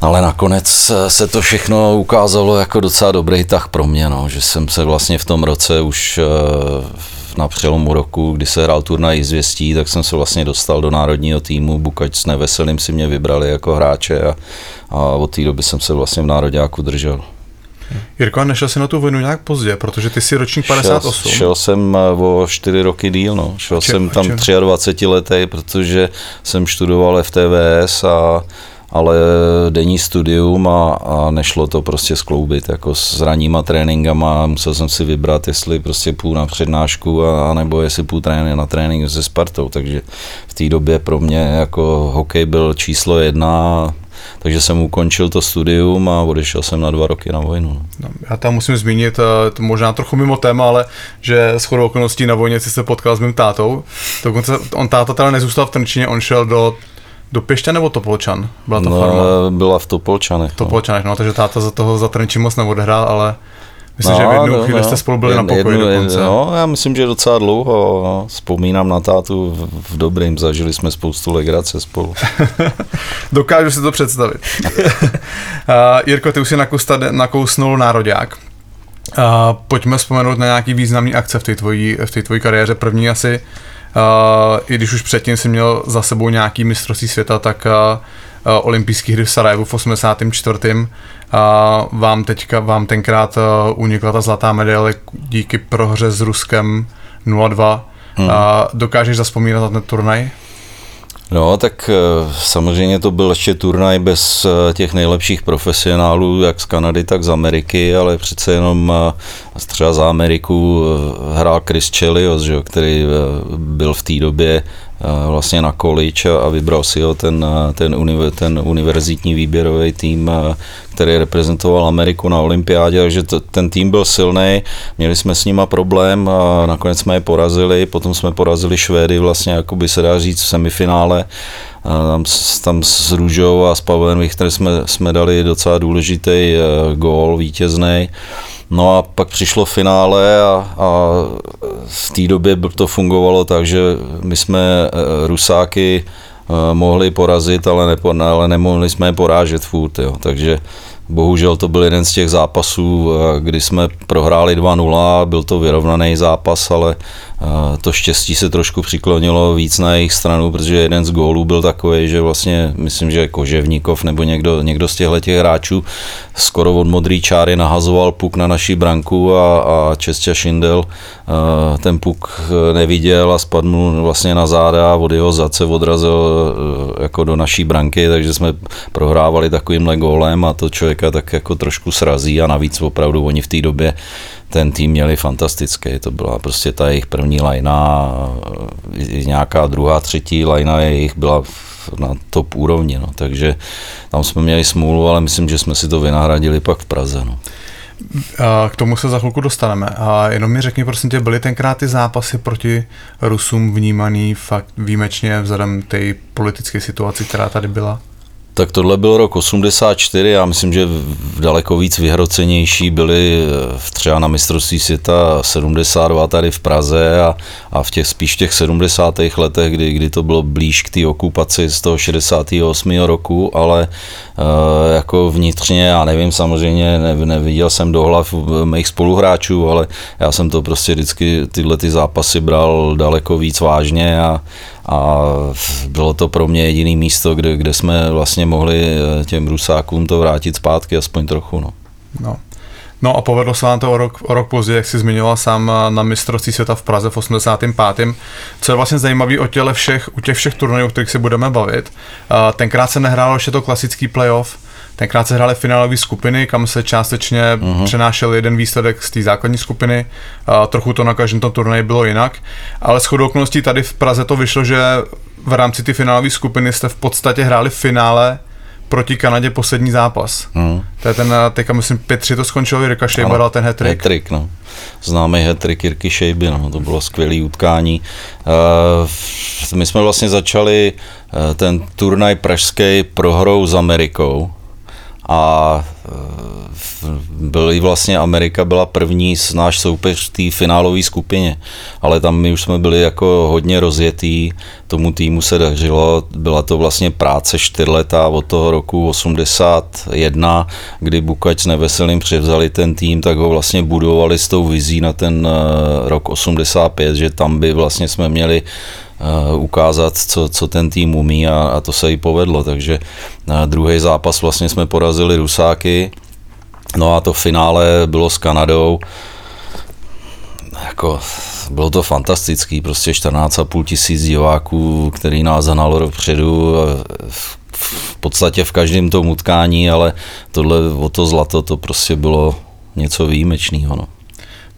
Ale nakonec se to všechno ukázalo jako docela dobrý tah pro mě, no, že jsem se vlastně v tom roce už na přelomu roku, kdy se hrál turnaj zvěstí, tak jsem se vlastně dostal do národního týmu, Bukač s Neveselým si mě vybrali jako hráče a, a od té doby jsem se vlastně v národňáku držel. Jirko, a nešel jsi na tu vojnu nějak pozdě, protože ty jsi ročník 58. Šel, šel jsem eh, o čtyři roky díl, no. Šel čem, jsem tam 23 letý, protože jsem študoval FTVS a ale denní studium a, a nešlo to prostě skloubit jako s ranníma tréninkama, musel jsem si vybrat, jestli prostě půl na přednášku a, nebo jestli půl trénink na trénink se Spartou, takže v té době pro mě jako hokej byl číslo jedna, takže jsem ukončil to studium a odešel jsem na dva roky na vojnu. No. no já tam musím zmínit, eh, to možná trochu mimo téma, ale že s chodou okolností na vojně si se potkal s mým tátou. Dokonce on táta teda nezůstal v Trnčině, on šel do do Pěšťan nebo Topolčan? Byla to no, farma? Byla v Topolčanech. V Topolčanech, no. no, takže táta za toho za Trenčín moc neodehrál, ale Myslím, no, že v jednu no, chvíli no. jste spolu byli na pokoji jednu, dokonce. No, já myslím, že docela dlouho. No. Vzpomínám na tátu v, v dobrým, zažili jsme spoustu legrace spolu. [LAUGHS] Dokážu si to představit. [LAUGHS] uh, Jirko, ty už si nakousnul nároďák. Uh, pojďme vzpomenout na nějaký významný akce v té tvojí, v tvojí kariéře. První asi I když už předtím si měl za sebou nějaký mistrovství světa, tak uh, uh, olympijský hry v Sarajevu v 84. Uh, vám teďka, vám tenkrát unikla ta zlatá medaile díky prohře s Ruskem 0-2. Hmm. Uh, dokážeš zaspomínat na ten turnaj? No, tak eh, samozřejmě to byl ještě turnaj bez eh, těch nejlepších profesionálů, jak z Kanady, tak z Ameriky, ale přece jenom eh, třeba za Ameriku hrál Chris Chelios, že, který byl v té době vlastně na college a vybral si ho ten, ten, univer, ten univerzitní výběrový tým, který reprezentoval Ameriku na olympiádě, takže to, ten tým byl silný, měli jsme s nima problém a nakonec jsme je porazili, potom jsme porazili Švédy vlastně, jako by se dá říct, v semifinále, tam, tam s Růžou a s Pavlem Richter jsme, jsme dali docela důležitý gól vítězný. No a pak přišlo finále a, a v té době to fungovalo tak, že my jsme e, Rusáky e, mohli porazit, ale, nepo, ale nemohli jsme je porážet furt, jo. takže Bohužel to byl jeden z těch zápasů, e, kdy jsme prohráli 2-0, byl to vyrovnaný zápas, ale to štěstí se trošku přiklonilo víc na jejich stranu, protože jeden z gólů byl takový, že vlastně myslím, že Koževníkov nebo někdo, někdo z těchto těch hráčů skoro od modrý čáry nahazoval puk na naší branku a, a Čestě Šindel ten puk neviděl a spadl vlastně na záda a od jeho zadce odrazil e, jako do naší branky, takže jsme prohrávali takovýmhle gólem a to člověka tak jako trošku srazí a navíc opravdu oni v té době ten tým měli fantastický, to byla prostě ta jejich první lajna, nějaká druhá, třetí lajna jejich byla na top úrovni, no. takže tam jsme měli smůlu, ale myslím, že jsme si to vynahradili pak v Praze. No. K tomu se za chvilku dostaneme. A jenom mi řekni, prosím tě, byly tenkrát ty zápasy proti Rusům vnímaný fakt výjimečně vzhledem té politické situaci, která tady byla? Tak tohle byl rok 84, já myslím, že v daleko víc vyhrocenější byly v třeba na mistrovství světa 72 tady v Praze a, a v těch spíš těch 70. letech, kdy, kdy to bylo blíž k té okupaci z toho 68. roku, ale uh, jako vnitřně, já nevím, samozřejmě ne, neviděl jsem do hlav mých spoluhráčů, ale já jsem to prostě vždycky tyhle ty zápasy bral daleko víc vážně a, a bylo to pro mě jediný místo, kde, kde jsme vlastně mohli eh, těm Rusákům to vrátit zpátky, aspoň trochu. No. No. No a povedlo se vám to o rok, o rok později, jak jsi zmiňoval sám eh, na mistrovství světa v Praze v 85. Co je vlastně zajímavé o těle všech, u těch všech turnajů, o kterých se budeme bavit, eh, tenkrát se nehrálo ještě to klasický playoff, Tenkrát se hrály finálové skupiny, kam se částečně uh-huh. přenášel jeden výsledek z té základní skupiny. A trochu to na každém tom turnaji bylo jinak. Ale s okolností tady v Praze to vyšlo, že v rámci ty finálové skupiny jste v podstatě hráli v finále proti Kanadě poslední zápas. Hmm. To je ten, teďka myslím, 5-3 to skončilo, Jirka Šejba dal ten hat-trick. hat no. Známý hat-trick Jirky Šejby, no. to bylo skvělé utkání. Uh, my jsme vlastně začali uh, ten turnaj pražský prohrou s Amerikou, a e, byl i vlastně Amerika byla první z náš soupeř v té finálové skupině, ale tam my už jsme byli jako hodně rozjetý, tomu týmu se dařilo, byla to vlastně práce čtyřletá od toho roku 81, kdy Bukač s Neveselým převzali ten tým, tak ho vlastně budovali s tou vizí na ten e, rok 85, že tam by vlastně jsme měli Uh, ukázat, co, co ten tým umí a, a to se jí povedlo, takže uh, druhý zápas vlastně jsme porazili Rusáky, no a to finále bylo s Kanadou, jako bylo to fantastický, prostě 14,5 tisíc diváků, který nás zanalo dopředu, v podstatě v každém tom utkání, ale tohle o to zlato, to prostě bylo něco výjimečného. No.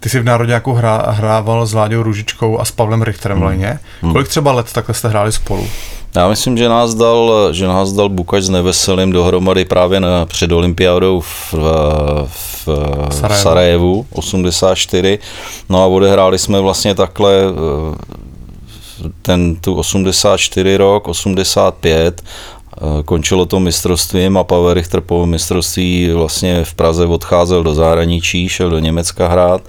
Ty jsi v Národňáku hrá, hrával s Láďou Ružičkou a s Pavlem Richterem hmm. v Hmm. Kolik třeba let takhle jste hráli spolu? Já myslím, že nás dal, že nás dal Bukač s Neveselým dohromady právě na, před olympiádou v, v, v Sarajevu. Sarajevu 84. No a odehráli jsme vlastně takhle eh, ten tu 84 rok, 85 Eh, končilo to mistrovstvím a Pavel Richter po mistrovství vlastně v Praze odcházel do zahraničí, šel do Německa hrát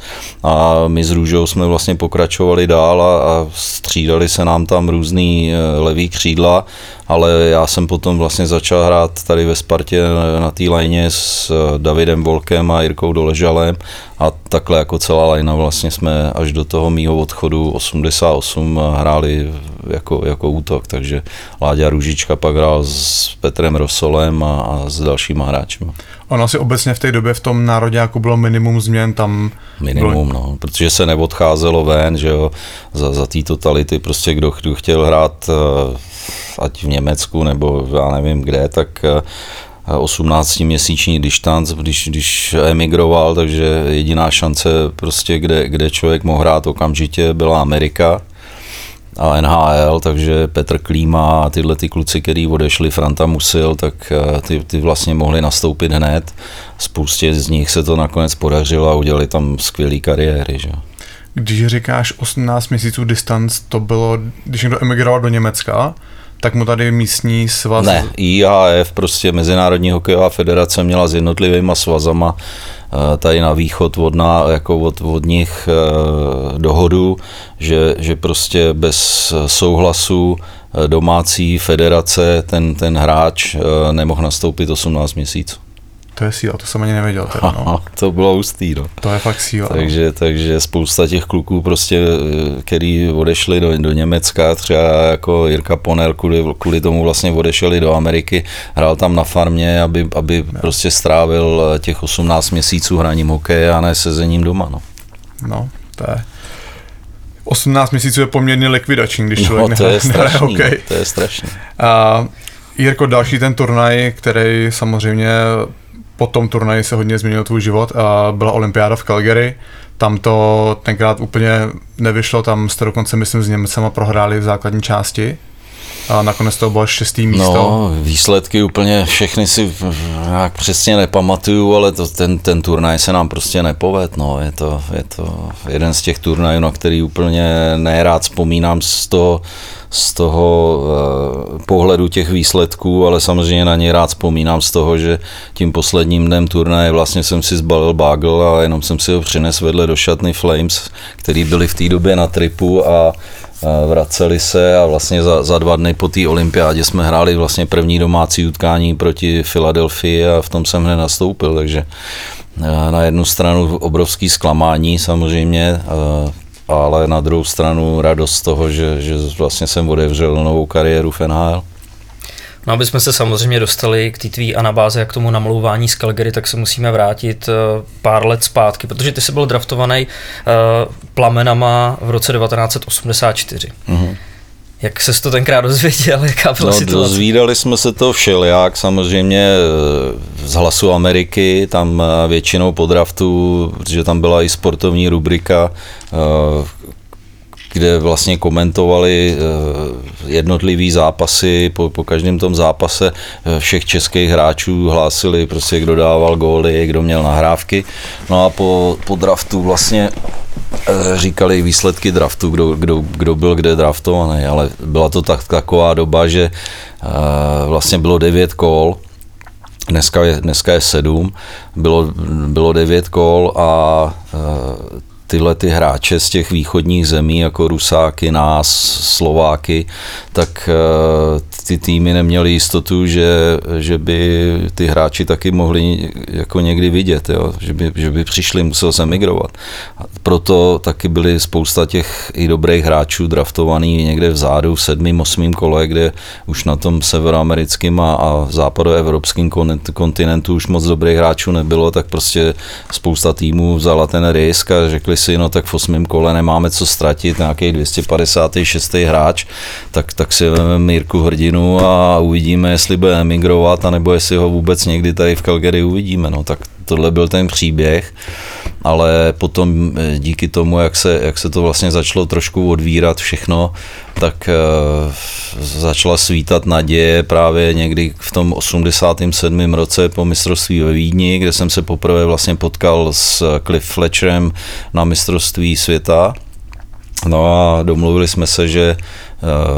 a my s Růžou jsme vlastně pokračovali dál a, a střídali se nám tam různý eh, levý křídla ale já jsem potom vlastně začal hrát tady ve Spartě na té lajně s eh, Davidem Volkem a Jirkou Doležalem a takhle jako celá lajna vlastně jsme až do toho mýho odchodu 88 hráli jako, jako útok, takže Láďa Růžička pak hrál s Petrem Rosolem a, a s dalšíma hráči. Ono asi obecně v té době v tom národě jako bylo minimum změn tam. Minimum, bylo... no, protože se neodcházelo ven, že jo, za, za té totality, prostě kdo, kdo chtěl hrát uh, ať v Německu nebo já nevím kde, tak 18-měsíční eh, distanc, když, když emigroval, takže jediná šance prostě, kde, kde člověk mohl hrát okamžitě, byla Amerika a NHL, takže Petr Klíma a tyhle ty kluci, který odešli, Franta Musil, tak eh, ty, ty vlastně mohli nastoupit hned. Spoustě z nich se to nakonec podařilo a udělali tam skvělé kariéry. Že? Když říkáš 18 měsíců distanc, to bylo, když někdo emigroval do Německa, tak mu tady místní svaz... Ne, IHF, prostě Mezinárodní hokejová federace měla s jednotlivými svazama eh, tady na východ od, na, jako od, od nich eh, dohodu, že, že prostě bez souhlasu eh, domácí federace ten, ten hráč nemohl nastoupit 18 měsíců. To je síla, to jsem ani nevěděl. Teda, no. to bylo hustý, no. To je fakt síla. Takže, no. takže spousta těch kluků prostě, který odešli do, do Německa, třeba jako Jirka Ponel, kvůli, kvůli tomu vlastně odešeli do Ameriky, hrál tam na farmě, aby, aby no. prostě strávil těch 18 měsíců hraním hokeje a ne sezením doma, no. No, to je... 18 měsíců je poměrně likvidační, když člověk no, to je strašný, hokej. To je strašný. A Jirko, další ten turnaj, který samozřejmě po tom turnaji se hodně změnil tvůj život a byla olympiáda v Calgary. Tam to tenkrát úplně nevyšlo, tam jste dokonce, myslím, s Němcema prohráli v základní části. A nakonec to bylo šestý místo. No, výsledky úplně všechny si nějak přesně nepamatuju, ale to, ten, ten turnaj se nám prostě nepoved. No. Je, to, je to jeden z těch turnajů, na který úplně nerád vzpomínám z toho, z toho uh, pohledu těch výsledků, ale samozřejmě na ně rád vzpomínám z toho, že tím posledním dnem turnaje vlastně jsem si zbalil bagel a jenom jsem si ho přines vedle do šatny Flames, který byli v té době na tripu a vraceli se a vlastně za, za dva dny po té olympiádě jsme hráli vlastně první domácí utkání proti Filadelfii a v tom jsem hned nastoupil, takže na jednu stranu obrovský zklamání samozřejmě, ale na druhou stranu radost z toho, že, že vlastně jsem otevřel novou kariéru v NHL. No, aby jsme se samozřejmě dostali k té tvý anabáze a k tomu namlouvání z Calgary, tak se musíme vrátit eh, pár let zpátky, protože ty jsi byl draftovaný uh, plamenama v roce 1984. Mm-hmm. Jak se to tenkrát dozvěděl, [LAUGHS] jaká byla no, situace? Dozvídali jsme se to všelijak, samozřejmě eh, z hlasu Ameriky, tam většinou po draftu, protože tam byla i sportovní rubrika, kde vlastně komentovali eh, jednotlivý zápasy, po, po každém tom zápase eh, všech českých hráčů hlásili prostě, kdo dával góly, kdo měl nahrávky. No a po, po draftu vlastně eh, říkali výsledky draftu, kdo, kdo, kdo byl kde draftovaný, ale byla to tak, taková doba, že vlastně bylo devět kol, Dneska je, dneska je sedm, bylo, bylo devět kol a tyhle ty hráče z těch východních zemí, jako Rusáky, nás, Slováky, tak eh, ty týmy neměly jistotu, že, že by ty hráči taky mohli jako někdy vidět, jo? Že, by, že by přišli, musel se migrovat. Proto taky byly spousta těch i dobrých hráčů draftovaný někde vzadu v sedmém, osmém kole, kde už na tom severoamerickém a, a západoevropském kontinentu už moc dobrých hráčů nebylo, tak prostě spousta týmů vzala ten risk a řekli si, no tak v osmém kole nemáme co ztratit, nějaký 256. hráč, tak, tak si vezmeme Mírku Hrdinu a uvidíme, jestli bude emigrovat, anebo jestli ho vůbec někdy tady v Calgary uvidíme. No tak tohle byl ten příběh, ale potom eh, díky tomu, jak se, jak se to vlastně začalo trošku odvírat všechno, tak uh, začala svítat naděje právě někdy v tom 87. roce po mistrovství ve Vídni, kde jsem se poprvé vlastně potkal s Cliff Fletcherem na mistrovství světa. No a domluvili jsme se, že Eh,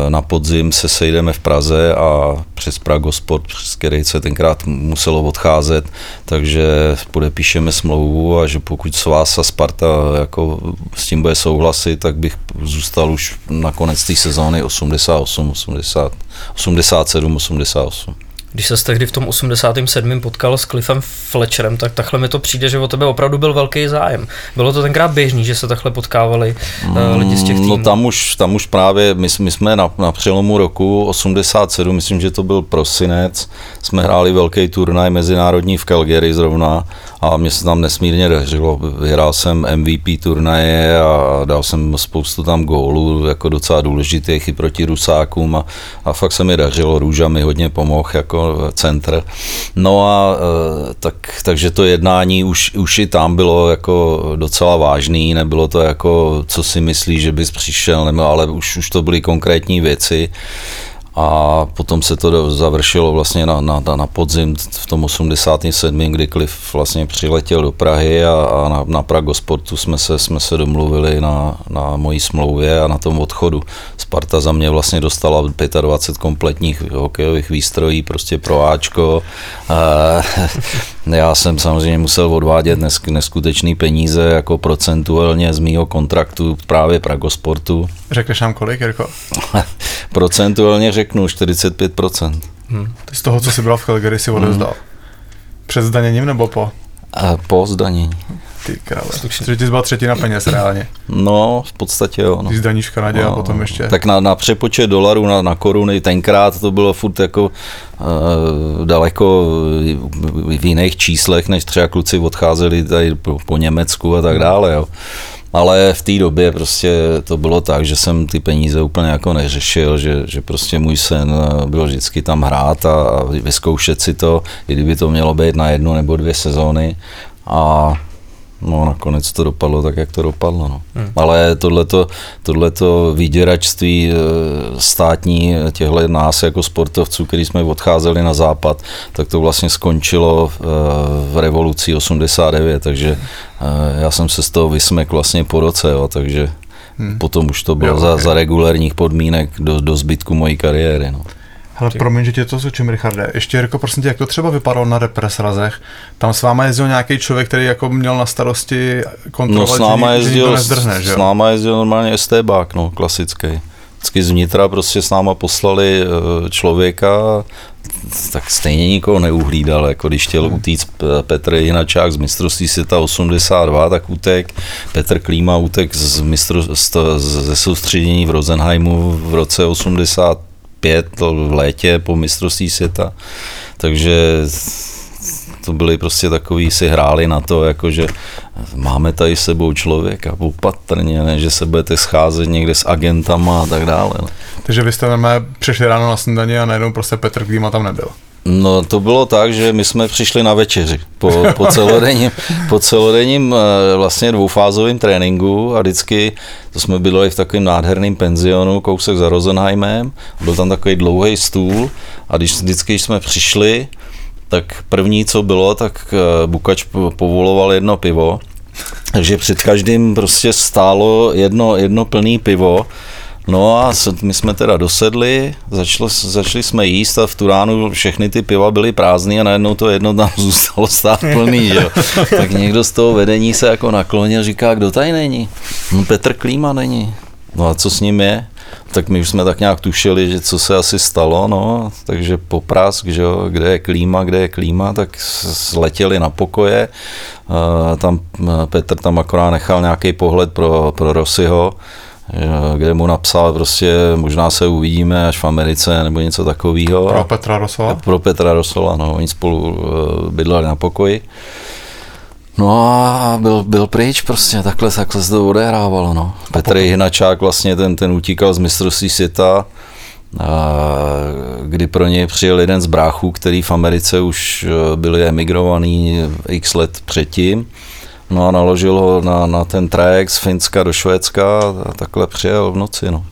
na podzim se sejdeme v Praze a přes Pragosport, přes který se tenkrát muselo odcházet, takže podepíšeme smlouvu a že pokud s vás a Sparta jako s tím bude souhlasit, tak bych zůstal už na konec té sezóny 88, 80, 87, 88. Když se tehdy v tom 87. potkal s Cliffem Fletcherem, tak takhle mi to přijde, že o tebe opravdu byl velký zájem. Bylo to tenkrát běžný, že se takhle potkávali uh, lidi z těch mm, týmů? No tam už, tam už právě, my, my jsme na, na přelomu roku 87, myslím, že to byl prosinec, jsme hráli velký turnaj mezinárodní v Calgary zrovna a mě se tam nesmírně dařilo. Vyhrál jsem MVP turnaje a dal jsem spoustu tam gólů, jako docela důležitých i proti Rusákům a, a fakt se mi dařilo. Růža mi hodně pomohl jako centr. No a e, tak, takže to jednání už, už i tam bylo jako docela vážný, nebylo to jako, co si myslíš, že bys přišel, nebo, ale už, už to byly konkrétní věci. A potom se to završilo vlastně na, na, na podzim v tom 87., kdy Cliff vlastně přiletěl do Prahy a, a na, na Pragosportu jsme se, jsme se domluvili na, na mojí smlouvě a na tom odchodu. Sparta za mě vlastně dostala 25 kompletních hokejových výstrojí prostě pro Ačko. [LAUGHS] Já jsem samozřejmě musel odvádět neskutečný peníze jako procentuálně z mýho kontraktu právě Pragosportu. Řekneš nám kolik, Jirko? [LAUGHS] procentuálně řeknu 45%. Hmm. Z toho, co jsi byl v Calgary, si odezdal. Hmm. Před zdaněním nebo po? A po zdanění. Ty krále. Takže ti zbyla třetina peněz reálně. No, v podstatě jo. No. Ty zdaníš v Kanadě no, a potom ještě. Tak na, na přepočet dolarů na, na koruny tenkrát to bylo furt jako uh, daleko v jiných číslech, než třeba kluci odcházeli tady po, po Německu a tak dále. Jo. Ale v té době prostě to bylo tak, že jsem ty peníze úplně jako neřešil, že, že prostě můj sen eh, byl vždycky tam hrát a, a vyzkoušet si to, i kdyby to mělo být na jednu nebo dvě sezóny. A No nakonec to dopadlo tak, jak to dopadlo. No. Hmm. Ale tohleto, tohleto vyděračství eh, státní těchto nás jako sportovců, který jsme odcházeli na západ, tak to vlastně skončilo eh, v revoluci 89, takže eh, já jsem se z toho vysmek vlastně po roce, jo, takže hmm. potom už to bylo jo, za, okay. za regulárních podmínek do, do zbytku mojí kariéry. No. Hele, promiň, že tě to zvučím, Richarde. Ještě, Jirko, prosím tě, jak to třeba vypadalo na represrazech? Tam s váma jezdil nějaký člověk, který jako měl na starosti kontrolovat, no, s náma jezdil, že nezdrhne, že? S náma jezdil normálně STBák, no, klasický. Vždycky zvnitra prostě s náma poslali eh, člověka, tak stejně nikoho neuhlídal, jako když chtěl hmm. utíct Petr Jinačák z mistrovství světa 82, tak utek, Petr Klíma utek z mistro, ze soustředění v Rosenheimu v roce 80 pět v létě po mistrovství světa, takže to byli prostě takový, si hráli na to, jakože máme tady s sebou člověka, opatrně, ne, že se budete scházet někde s agentama a tak dále. Ne. Takže vy jste přišli ráno na snídaně a najednou prostě Petr Klíma tam nebyl. No to bylo tak, že my jsme přišli na večeři. Po, po celodenním, po celodenním eh, vlastně dvoufázovém tréninku a vždycky, to jsme byli v takovém nádherném penzionu, kousek za Rosenheimem, byl tam takový dlouhý stůl a když vždycky když jsme přišli, tak první, co bylo, tak eh, Bukač povoloval jedno pivo, takže před každým prostě stálo jedno, jedno plný pivo No a my jsme teda dosedli, začali, začali jsme jíst a v tu ránu všechny ty piva byly prázdné a najednou to jedno tam [LAUGHS] zůstalo stát plný, že jo. [LAUGHS] Tak někdo z toho vedení se jako naklonil, říká, kdo tady není? No Petr Klíma není. No a co s ním je? Tak my už jsme tak nějak tušili, že co se asi stalo, no, takže poprask, že jo, kde je klíma, kde je klíma, tak sletěli na pokoje, tam Petr tam akorát nechal nějaký pohled pro, pro Rosyho, kde mu napsal prostě možná se uvidíme až v Americe nebo něco takového. Pro Petra Rosola? Pro Petra Rosola, no, oni spolu eh, bydleli na pokoji. No a byl, byl pryč prostě, takhle, takhle se to odehrávalo, no. Petr Hinačák vlastně ten, ten utíkal z mistrovství světa, a kdy pro něj přijel jeden z bráchů, který v Americe už eh, byli emigrovaný x let předtím No a naložil ho na, na ten trajekt z Finska do Švédska a takhle přijel v noci, no.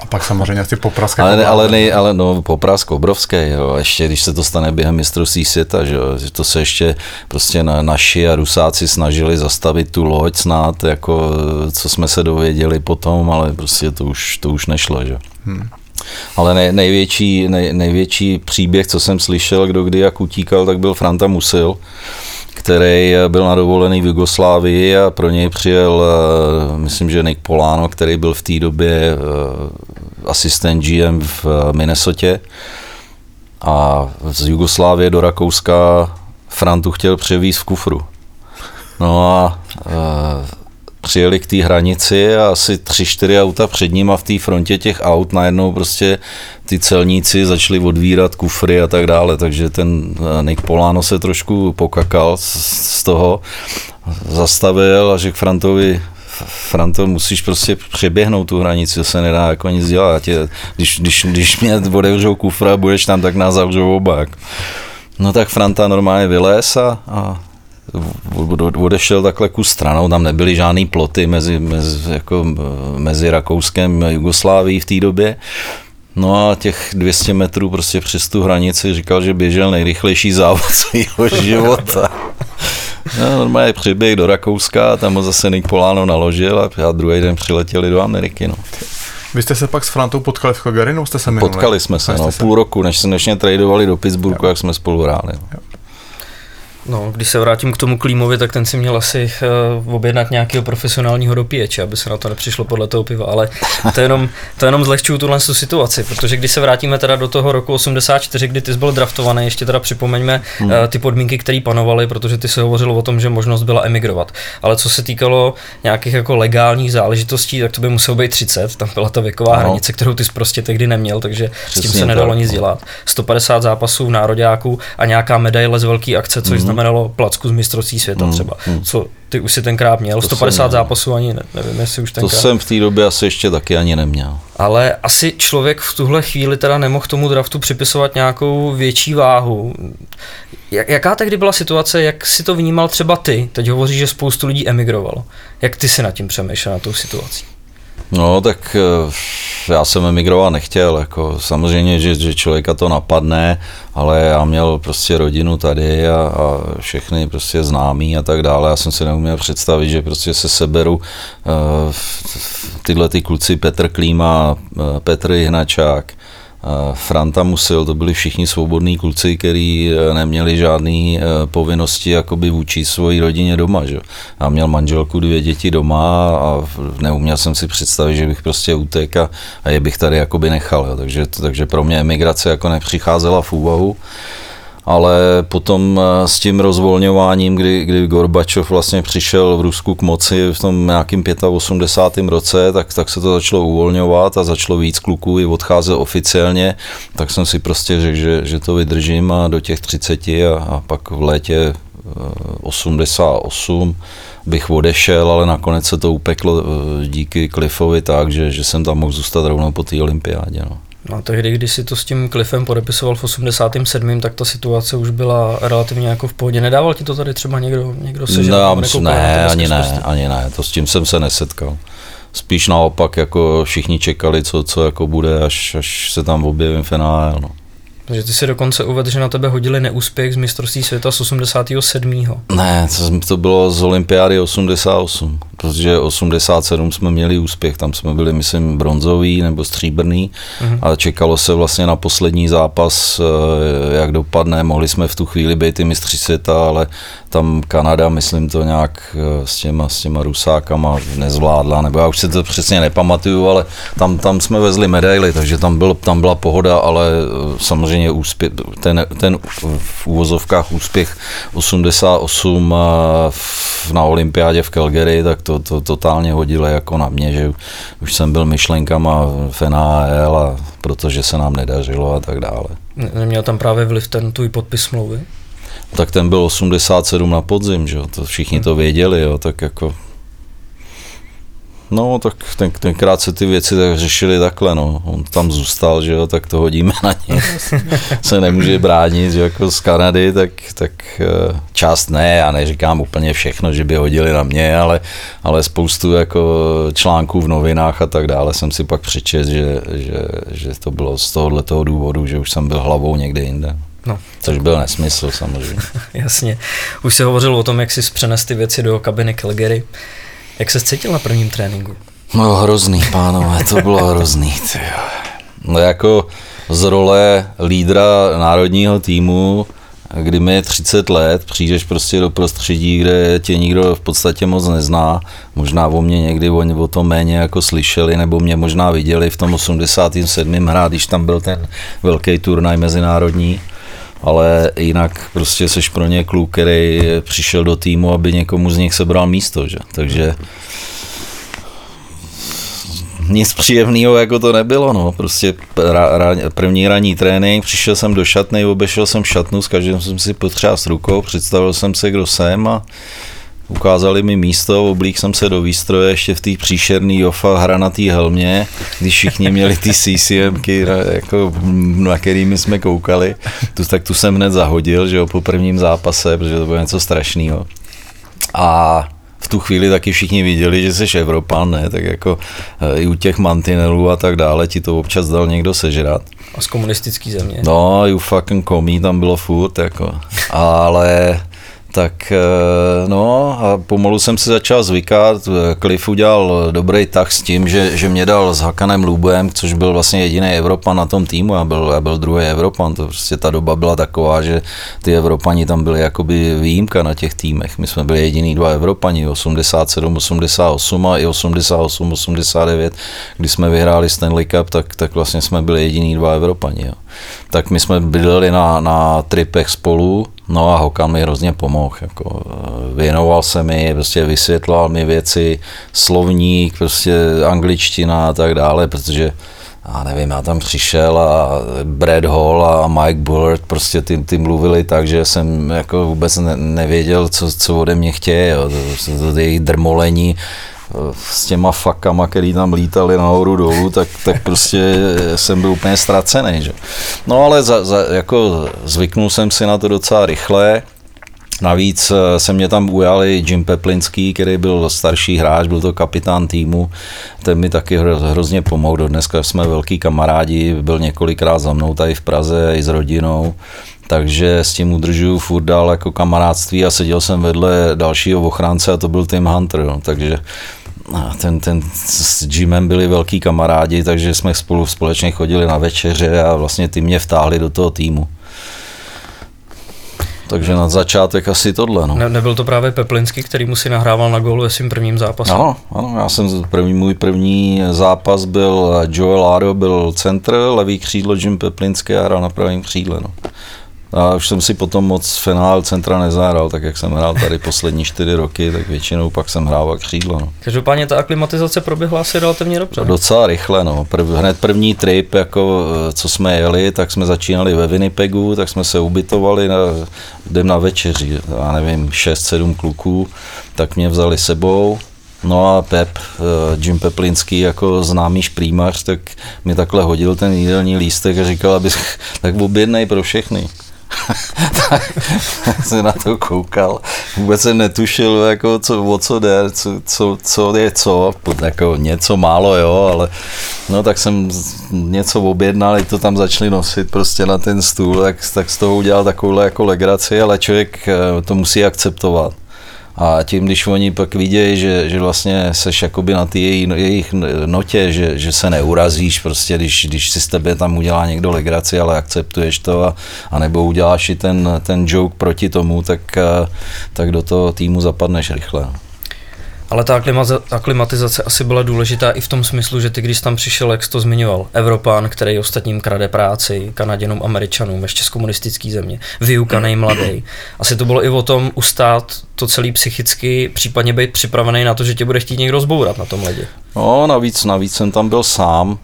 A pak samozřejmě ty poprask. Ale, ne, ale, ne, ale no, poprask obrovský, jo. ještě když se to stane během mistrovství světa, že, jo. že to se ještě prostě na, naši a Rusáci snažili zastavit tu loď snad, jako co jsme se dověděli potom, ale prostě to už, to už nešlo, že. Hmm. Ale nej, největší, nej, největší příběh, co jsem slyšel, kdo kdy jak utíkal, tak byl Franta Musil, který byl na dovolený v Jugoslávii a pro něj přijel, eh, myslím, že Nick Polano, který byl v té době eh, asistent GM v eh, Minnesotě a z Jugoslávie do Rakouska Frantu chtěl převízt v kufru. No a přijeli k té hranici a asi tři, čtyři auta před ním a v té frontě těch aut najednou prostě ty celníci začali odvírat kufry a tak dále, takže ten eh, Nick Polano se trošku pokakal z toho, zastavil a řekl Frantovi, Franto, musíš prostě přeběhnout tu hranici, to se nedá jako nic dělat. Tě, když, když, když mě odevřou kufra a budeš tam, tak nás zavřou oba. No tak Franta normálně vylez a, a odešel takhle ku stranou, tam nebyly žádný ploty mezi, mezi, jako, mezi Rakouskem a Jugoslávií v té době. No a těch 200 metrů prostě přes tu hranici říkal, že běžel nejrychlejší závod [LAUGHS] svého života. No, normálně přiběh do Rakouska tam ho zase Nick Polano naložil a, a druhý den přiletěli do Ameriky. No. Vy jste se pak s Frantou potkali v Calgary, jste se minuli? Potkali jsme se, no, půl roku, než se než tradovali do Pittsburghu, jo. jak jsme spolu hráli. Jo. No, když se vrátím k tomu Klímovi, tak ten si měl asi uh, objednat nějakého profesionálního dopíječe, aby se na to nepřišlo podle toho piva, ale to jenom, to jenom zlehčuju tuhle situaci, protože když se vrátíme teda do toho roku 84, kdy ty jsi byl draftovaný, ještě teda připomeňme hmm. uh, ty podmínky, které panovaly, protože ty se hovořil o tom, že možnost byla emigrovat. Ale co se týkalo nějakých jako legálních záležitostí, tak to by muselo být 30, tam byla ta věková no. hranice, kterou ty jsi prostě tehdy neměl, takže Přesně s tím se nedalo tak. nic dělat. 150 zápasů v nároďáku a nějaká medaile z velké akce, což hmm znamenalo placku z mistrovství světa mm, třeba. Mm. Co ty už si tenkrát měl, to 150 jsem, zápasů ani ne, nevím, jestli už tenkrát. To jsem v té době asi ještě taky ani neměl. ale asi člověk v tuhle chvíli teda nemohl tomu draftu připisovat nějakou větší váhu. Jak, jaká tehdy byla situace, jak si to vnímal třeba ty? Teď hovoříš, že spoustu lidí emigrovalo. Jak ty si nad tím přemýšlel, na tou situací? No, tak eh, já jsem emigrovat nechtěl, jako samozřejmě, že, že člověka to napadne, ale já měl prostě rodinu tady a, a všechny prostě známí a tak dále. Já jsem si neuměl představit, že prostě se seberu uh, tyhle ty kluci Petr Klíma, uh, Petr Jihnačák, Franta Musil, to byli všichni svobodní kluci, kteří eh, neměli žádné eh, povinnosti jakoby vůči svojí rodině doma. Že? Já měl manželku, dvě děti doma a neuměl jsem si představit, že bych prostě utek a, a je bych tady jakoby nechal. Takže, takže pro mě emigrace jako nepřicházela v úvahu ale potom eh, s tím rozvolňováním, kdy, kdy Gorbačov vlastně přišel v Rusku k moci v tom nějakým 85. roce, tak, tak se to začalo uvolňovat a začalo víc kluků i odcházet oficiálně, tak jsem si prostě řekl, že, že to vydržím a do těch 30 a, a pak v létě 88 eh, bych odešel, ale nakonec se to upeklo eh, díky Cliffovi tak, že, že jsem tam mohl zůstat rovnou po té olympiádě. No. No a tehdy, když si to s tím Cliffem podepisoval v 87., tak ta situace už byla relativně jako v pohodě. Nedával ti to tady třeba někdo, někdo se no, ne, ani ne, ani ne, to s tím jsem se nesetkal. Spíš naopak, jako všichni čekali, co, co jako bude, až, až se tam objevím NHL. No. Takže ty si dokonce uvedl, že na tebe hodili neúspěch z mistrovství světa z 87. Ne, to, to bylo z olympiády 88, protože 87 jsme měli úspěch, tam jsme byli, myslím, bronzový nebo stříbrný uh-huh. a čekalo se vlastně na poslední zápas, eh, jak dopadne, mohli jsme v tu chvíli být i mistři světa, ale tam Kanada, myslím to nějak eh, s těma, s těma rusákama nezvládla, nebo já už si to přesně nepamatuju, ale tam, tam jsme vezli medaily, takže tam, byl, tam byla pohoda, ale eh, samozřejmě úspěch, ten, ten v úvozovkách úspěch 88 na olympiádě v Calgary, tak to, to totálně hodilo jako na mě, že už jsem byl myšlenkama v NHL a protože se nám nedařilo a tak dále. Neměl tam právě vliv ten tvůj podpis smlouvy? tak ten byl 87 na podzim, že jo, to všichni to věděli, jo, tak jako No, tak ten, tenkrát se ty věci tak řešily takhle, no. On tam zůstal, že jo, tak to hodíme na ně. [LAUGHS] se nemůže bránit, že jako z Kanady, tak, tak eh, část ne, já neříkám úplně všechno, že by hodili na mě, ale, ale spoustu jako článků v novinách a tak dále jsem si pak přečet, že, že, že to bylo z tohohle toho důvodu, že už jsem byl hlavou někde jinde. No. Což byl nesmysl samozřejmě. [LAUGHS] Jasně. Už se hovořil o tom, jak jsi přenes ty věci do kabiny Calgary. Jak se cítil na prvním tréninku? No hrozný, pánové, to bylo hrozný. Tyjo. No jako z role lídra národního týmu, kdy mi je 30 let, přijdeš prostě do prostředí, kde tě nikdo v podstatě moc nezná, možná o mě někdy oni o tom méně jako slyšeli, nebo mě možná viděli v tom 87. hrát, když tam byl ten velký turnaj mezinárodní, ale jinak prostě seš pro ně kluk, který přišel do týmu, aby někomu z nich sebral místo, že? takže nic příjemného jako to nebylo, no. Prostě ra, ra, první ranní trénink, přišel jsem do šatny, obešel jsem šatnu, s každým jsem si potřást rukou, představil jsem se, kdo jsem a ukázali mi místo, oblík jsem se do výstroje ještě v té příšerný jofa hranatý helmě, když všichni měli ty CCMky, jako, na kterými jsme koukali, tu, tak tu jsem hned zahodil, že jo, po prvním zápase, protože to bylo něco strašného. A v tu chvíli taky všichni viděli, že jsi Evropan, ne? tak jako eh, i u těch mantinelů a tak dále ti to občas dal někdo sežrat. A z komunistický země. No, you fucking komí tam bylo furt, jako. Ale tak eh, no a pomalu jsem si začal zvykat. Cliff udělal dobrý tah s tím, že, že mě dal s Hakanem Lubem, což byl vlastně jediný Evropan na tom týmu, já byl, já byl druhý Evropan, to prostě ta doba byla taková, že ty Evropani tam byli jakoby výjimka na těch týmech. My jsme byli jediný dva Evropani, 87, 88 a i 88, 89, kdy jsme vyhráli Stanley Cup, tak, tak vlastně jsme byli jediný dva Evropani. Jo. Tak my jsme bydleli na, na tripech spolu, No a Hokan mi hrozně pomohl, jako eh, věnoval se mi, prostě vysvětloval mi věci, slovník, prostě angličtina a tak dále, protože já nevím, já tam přišel a Brad Hall a Mike Bullard prostě ty, ty mluvili tak, že jsem jako vůbec ne, nevěděl, co, co ode mě chtějí, jo. To, to, to jejich drmolení, s těma fakama, který tam lítali nahoru dolů, tak, tak prostě jsem byl úplně ztracený. Že? No ale za, za, jako zvyknul jsem si na to docela rychle. Navíc eh, se mě tam ujali Jim Peplinský, který byl starší hráč, byl to kapitán týmu, ten mi taky hro, hrozně pomohl, dneska jsme velký kamarádi, byl několikrát za mnou tady v Praze i s rodinou, takže s tím udržuju furt dál jako kamarádství a seděl jsem vedle dalšího ochránce a to byl Tim Hunter, no, takže ten, ten s Jimem byli velký kamarádi, takže jsme spolu společně chodili na večeře a vlastně ty mě vtáhli do toho týmu. Takže na začátek asi tohle. No. Ne, nebyl to právě Peplinský, který mu si nahrával na gólu ve svým prvním zápase? Ano, ano, já jsem první, můj první zápas byl Joel Aro, byl centr, levý křídlo Jim Peplinský a hrál na pravém křídle. No. A už jsem si potom moc finál centra nezahrál, tak jak jsem hrál tady poslední čtyři roky, tak většinou pak jsem hrával křídlo. No. Každopádně ta aklimatizace proběhla asi relativně dobře. Docela rychle, no. Prv, hned první trip, jako co jsme jeli, tak jsme začínali ve Winnipegu, tak jsme se ubytovali, na, jdem na večeři, já nevím, 6-7 kluků, tak mě vzali sebou, No a Pep, Jim Peplinský jako známý šprýmař, tak mi takhle hodil ten jídelní lístek a říkal, abych [LAUGHS] tak objednej pro všechny. Tak jsem na to koukal. Vůbec jsem netušil, jako, co, o co jde, co, co, co je co, jako něco málo, jo, ale no tak jsem něco objednal, to tam začali nosit prostě na ten stůl, tak, tak z toho udělal takovouhle jako legraci, ale člověk eh, to musí akceptovat. A tím, když oni pak vidějí, že, že vlastně seš jakoby na té jejich notě, že, že se neurazíš, prostě když, když si z tebe tam udělá někdo legraci, ale akceptuješ to a, a nebo uděláš i ten, ten joke proti tomu, tak, tak do toho týmu zapadneš rychle. Ale ta aklimatizace asi byla důležitá i v tom smyslu, že ty, když tam přišel, jak jsi to zmiňoval, Evropán, který ostatním krade práci, Kanaděnům, Američanům, ještě z komunistické země, vyukaný mladý. Asi to bylo i o tom ustát to celý psychicky, případně být připravený na to, že tě bude chtít někdo zbourat na tom ledě. No, navíc, navíc jsem tam byl sám,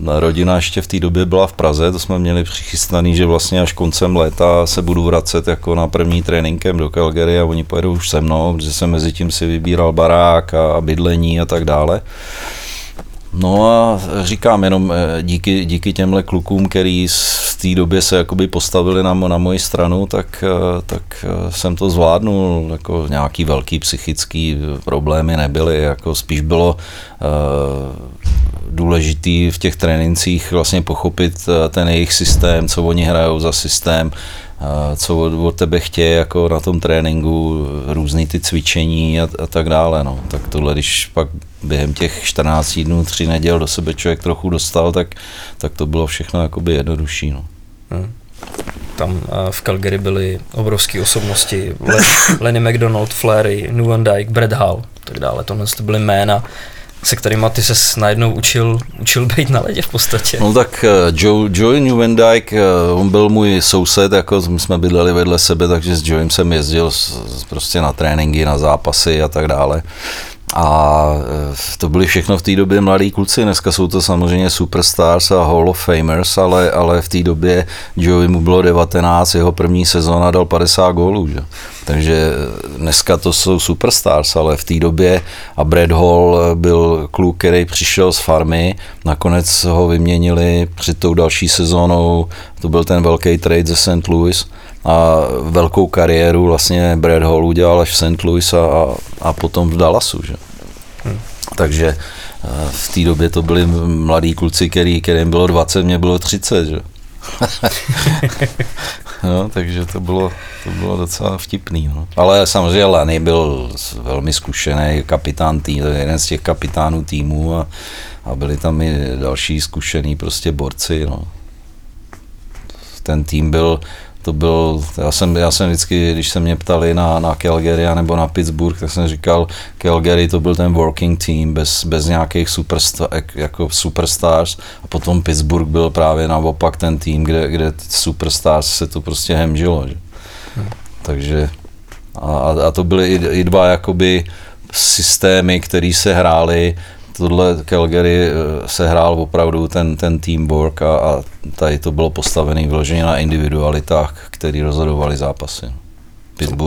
Rodina ještě v té době byla v Praze, to jsme měli přichystaný, že vlastně až koncem léta se budu vracet jako na první tréninkem do Calgary a oni pojedou už se mnou, protože jsem mezi tím si vybíral barák a bydlení a tak dále. No a říkám jenom eh, díky, díky těmhle klukům, který v té době se jakoby postavili na, na moji stranu, tak, eh, tak eh, jsem to zvládnul. Jako nějaký velký psychický problémy nebyly, jako spíš bylo důležitý v těch trénincích vlastně pochopit ten jejich systém, co oni hrajou za systém, co od, tebe chtějí jako na tom tréninku, různý ty cvičení a, a tak dále. No. Tak tohle, když pak během těch 14 dnů, tři neděl do sebe člověk trochu dostal, tak, tak to bylo všechno jakoby jednodušší. No. Hmm. Tam v Calgary byly obrovské osobnosti, Lenny McDonald, Flair, New Dyke, Brad Hall, tak dále. Tohle to byly jména, se kterými ty se najednou učil, učil být na ledě v podstatě. No tak uh, Joe, Joey Newendike, uh, on byl můj soused, jako jsme bydleli vedle sebe, takže s Joeym jsem jezdil prostě na tréninky, na zápasy a tak dále. A e, to byli všechno v té době mladí kluci, dneska jsou to samozřejmě superstars a Hall of Famers, ale, ale v té době Joey mu bylo 19, jeho první sezóna dal 50 gólů. Že? Takže dneska to jsou superstars, ale v té době a Brad Hall byl kluk, který přišel z farmy, nakonec ho vyměnili před tou další sezónou, to byl ten velký trade ze St. Louis, a velkou kariéru vlastně Brad Hall udělal až v St. Louis a, a potom v Dallasu. Že? Hmm. Takže eh, v té době to byli mladí kluci, který, kterým bylo 20, mě bylo 30. Že? [LAUGHS] [LAUGHS] no, takže to bylo, to bylo docela vtipný. No. Ale samozřejmě Lenny byl velmi zkušený kapitán týmu, jeden z těch kapitánů týmu a, a byli tam i další zkušený prostě borci. No. Ten tým byl to byl, já jsem, já jsem vždycky, když se mě ptali na, na Calgary nebo na Pittsburgh, tak jsem říkal, Calgary to byl ten working team bez, bez nějakých superstar, jako superstars a potom Pittsburgh byl právě naopak ten tým, kde, kde superstars se to prostě hemžilo. Že? Hmm. Takže a, a to byly i, i dva jakoby systémy, které se hrály tohle Calgary eh, se hrál opravdu ten, ten teamwork a, a tady to bylo postavené vyloženě na individualitách, které rozhodovaly zápasy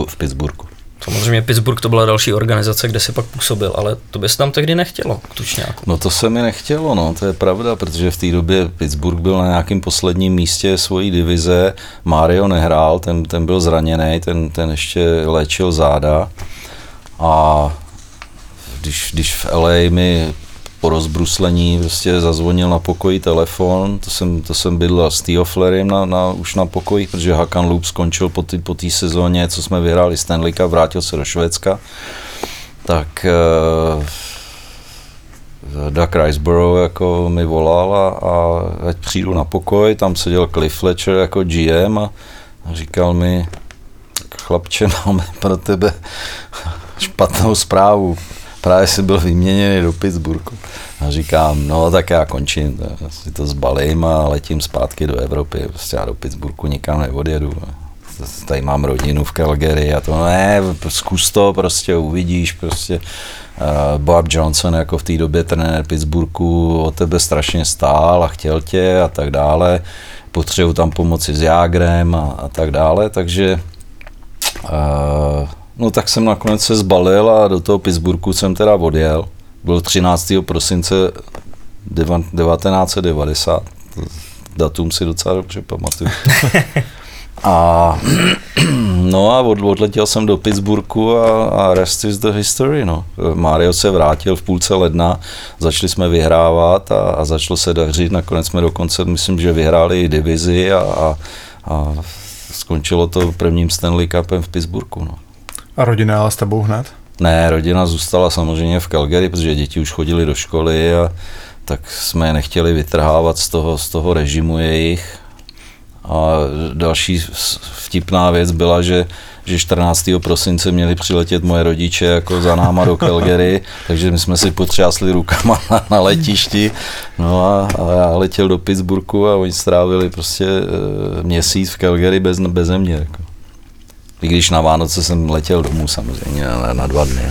v Pittsburghu. Samozřejmě Pittsburgh to byla další organizace, kde si pak působil, ale to by se tam tehdy nechtělo k tučňáku. No to se mi nechtělo, no, to je pravda, protože v té době Pittsburgh byl na nějakém posledním místě svojí divize, Mario nehrál, ten, ten byl zraněný, ten, ten ještě léčil záda a když, když v LA mi po rozbruslení prostě zazvonil na pokoji telefon, to jsem, to jsem bydlel s Theo Flerem na, na, už na pokoji, protože Hakan Loop skončil po té po sezóně, co jsme vyhráli Stanley Cup, vrátil se do Švédska, tak uh, Doug Riceborough jako mi volal a, a ať přijdu na pokoj, tam seděl Cliff Fletcher jako GM a, a říkal mi, chlapče, [LAUGHS] máme pro tebe špatnou zprávu právě si byl vyměněný do Pittsburghu. A říkám, no tak já končím, si to zbalím a letím zpátky do Evropy. Prostě já do Pittsburghu nikam neodjedu. Tady mám rodinu v Calgary a to ne, zkus to, prostě uvidíš, prostě uh, Bob Johnson jako v té době trenér Pittsburghu o tebe strašně stál a chtěl tě a tak dále. Potřebuji tam pomoci s Jágrem a, a tak dále, takže uh, No tak jsem nakonec se zbalil a do toho Pittsburghu jsem teda odjel. Byl 13. prosince 1990. Datum si docela dobře pamatuju. A [CLEARS THROAT] no a od, odletěl jsem do Pittsburghu a, a rest is the history, no. Mario se vrátil v půlce ledna, začali jsme vyhrávat a, a začalo se dařit, nakonec jsme dokonce, myslím, že vyhráli i divizi a, a, a skončilo to prvním Stanley Cupem v Pittsburghu, no. A rodina ale s tebou hned? Ne, rodina zůstala samozřejmě v Calgary, protože děti už chodili do školy a tak jsme je nechtěli vytrhávat z toho, z toho režimu jejich. A další vtipná věc byla, že, že 14. prosince měli přiletět moje rodiče jako za náma do Calgary, [LAUGHS] takže my jsme si potřásli rukama na, na letišti. No a, a já letěl do Pittsburghu a oni strávili prostě e, měsíc v Calgary bez, bez mě. Jako. I když na Vánoce jsem letěl domů samozřejmě na, na dva dny.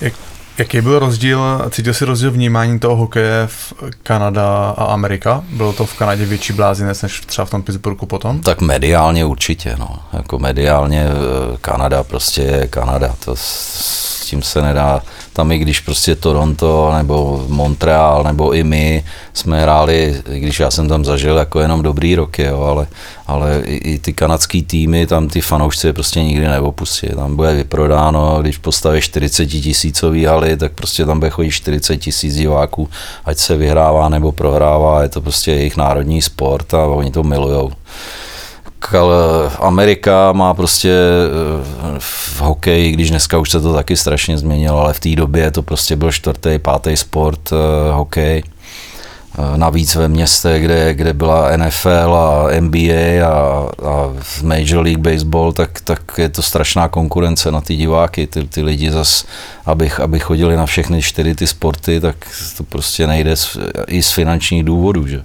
Jak, jaký byl rozdíl, cítil jsi rozdíl vnímání toho hokeje v Kanada a Amerika? Bylo to v Kanadě větší blázinec než třeba v tom Pittsburghu potom? Tak mediálně určitě, no. Jako mediálně eh, Kanada prostě je Kanada. To s tím se nedá tam i když prostě Toronto nebo Montreal nebo i my jsme hráli, i když já jsem tam zažil jako jenom dobrý roky, jo, ale, ale i, i ty kanadský týmy, tam ty fanoušci prostě nikdy neopustí. Tam bude vyprodáno, když postavíš 40 tisícový haly, tak prostě tam bude chodit 40 tisíc diváků, ať se vyhrává nebo prohrává, je to prostě jejich národní sport a oni to milujou. Amerika má prostě eh, v hokeji, když dneska už se to taky strašně změnilo, ale v té době to prostě byl čtvrtý, pátý sport uh, hokej. Uh, navíc ve městě, kde, kde byla NFL a NBA a, a Major League Baseball, tak, tak je to strašná konkurence na ty diváky. Ty, ty lidi zas, abych, aby chodili na všechny čtyři ty sporty, tak to prostě nejde i z finančních důvodů. Že?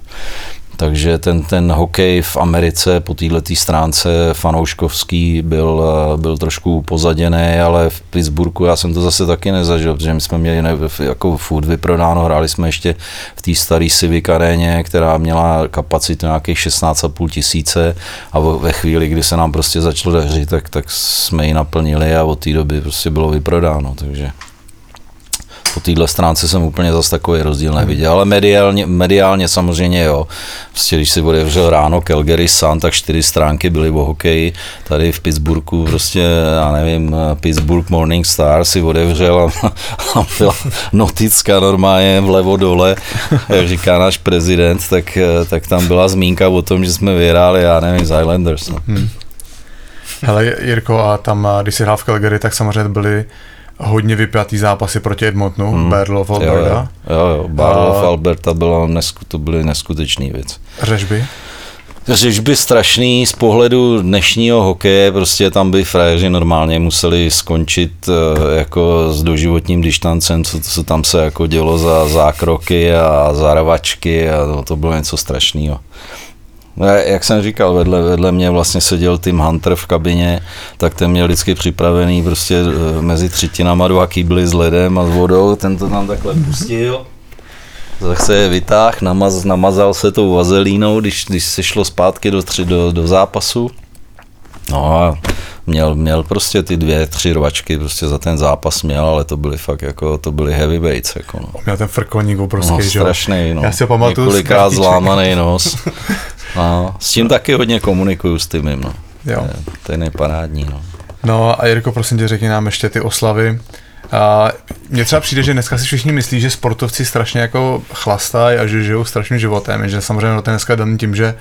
Takže ten, ten hokej v Americe po této stránce fanouškovský byl, byl trošku pozaděný, ale v Pittsburghu já jsem to zase taky nezažil, protože my jsme měli ne, jako food vyprodáno, hráli jsme ještě v té staré Civic aréně, která měla kapacitu nějakých 16,5 tisíce a ve chvíli, kdy se nám prostě začalo dařit, tak, tak jsme ji naplnili a od té doby prostě bylo vyprodáno, takže po téhle stránce jsem úplně zase takový rozdíl neviděl, ale mediálně, mediálně samozřejmě jo. Prostě když si otevřel ráno Calgary Sun, tak čtyři stránky byly o hokeji. Tady v Pittsburghu prostě, já nevím, Pittsburgh Morning Star si otevřel a, a byla notická normálně vlevo dole, jak říká náš prezident, tak, tak tam byla zmínka o tom, že jsme vyhráli, já nevím, z Islanders. No. Hmm. Hele Jirko, a tam, když jsi hrál v Calgary, tak samozřejmě byly hodně vypjatý zápasy proti Edmontonu, hmm. Berlov, Alberta. Jo, jo, jo Berlov, a... Alberta byla nesku, to byly neskutečný věc. Řežby? Řežby strašný z pohledu dnešního hokeje, prostě tam by frajeři normálně museli skončit eh, jako s doživotním dištancem, co, co tam se jako dělo za zákroky a zarvačky a to, to bylo něco strašného. No, jak jsem říkal, vedle, vedle mě vlastně seděl Tim Hunter v kabině, tak ten měl vždycky připravený prostě eh, mezi třetinama dva kýbly s ledem a s vodou, ten to tam takhle pustil. Zase je vytáh, namaz, namazal se tou vazelínou, když, když se šlo zpátky do, tři, do, do zápasu. No a měl, měl prostě ty dvě, tři rvačky prostě za ten zápas měl, ale to byly fakt jako, to byly heavyweights, jako no. Měl ten frkoník obrovský, No, strašný, no. Já si ho pamatuju Několikrát zlámaný nos. [LAUGHS] No, s tím taky hodně komunikuju s tím, no. Jo. To je- nejparádní, no. No a Jirko, prosím tě, řekni nám ještě ty oslavy. A mně třeba přijde, že dneska si všichni myslí, že sportovci strašně jako chlastají a že žijou strašným životem, že samozřejmě to je dneska daný tím, že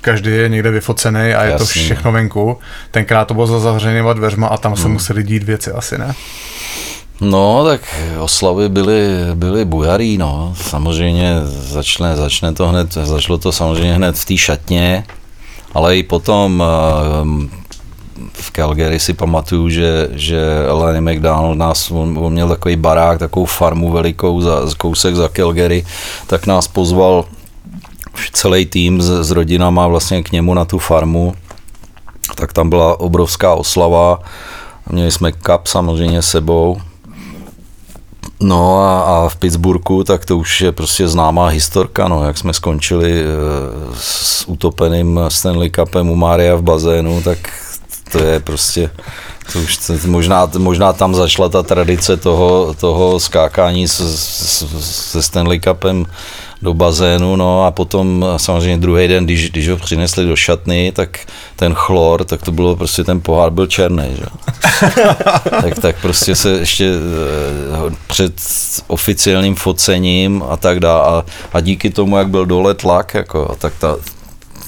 každý je někde vyfocený a je to Jasný. všechno venku. Tenkrát to bylo za zavřenýma dveřma a tam se museli dít věci asi, ne? No, tak oslavy byly, byly bujarý, no. Samozřejmě začne, začne to hned, začalo to samozřejmě hned v té šatně, ale i potom ehm, v Calgary si pamatuju, že, že Lenny McDonald nás, on, on měl takový barák, takovou farmu velikou za, z kousek za Calgary, tak nás pozval celý tým s, s rodinama vlastně k němu na tu farmu, tak tam byla obrovská oslava, měli jsme kap samozřejmě sebou, No a, a v Pittsburghu, tak to už je prostě známá historka, no, jak jsme skončili eh, s utopeným Stanley Cupem u Mária v bazénu, tak to je prostě, to už to, možná, možná tam začala ta tradice toho, toho skákání se Stanley Cupem do bazénu, no a potom samozřejmě druhý den, když, když ho přinesli do šatny, tak ten chlor, tak to bylo prostě, ten pohár byl černý, že? [LAUGHS] tak, tak prostě se ještě eh, před oficiálním focením a tak dále a, a díky tomu, jak byl dole tlak, jako, tak ta,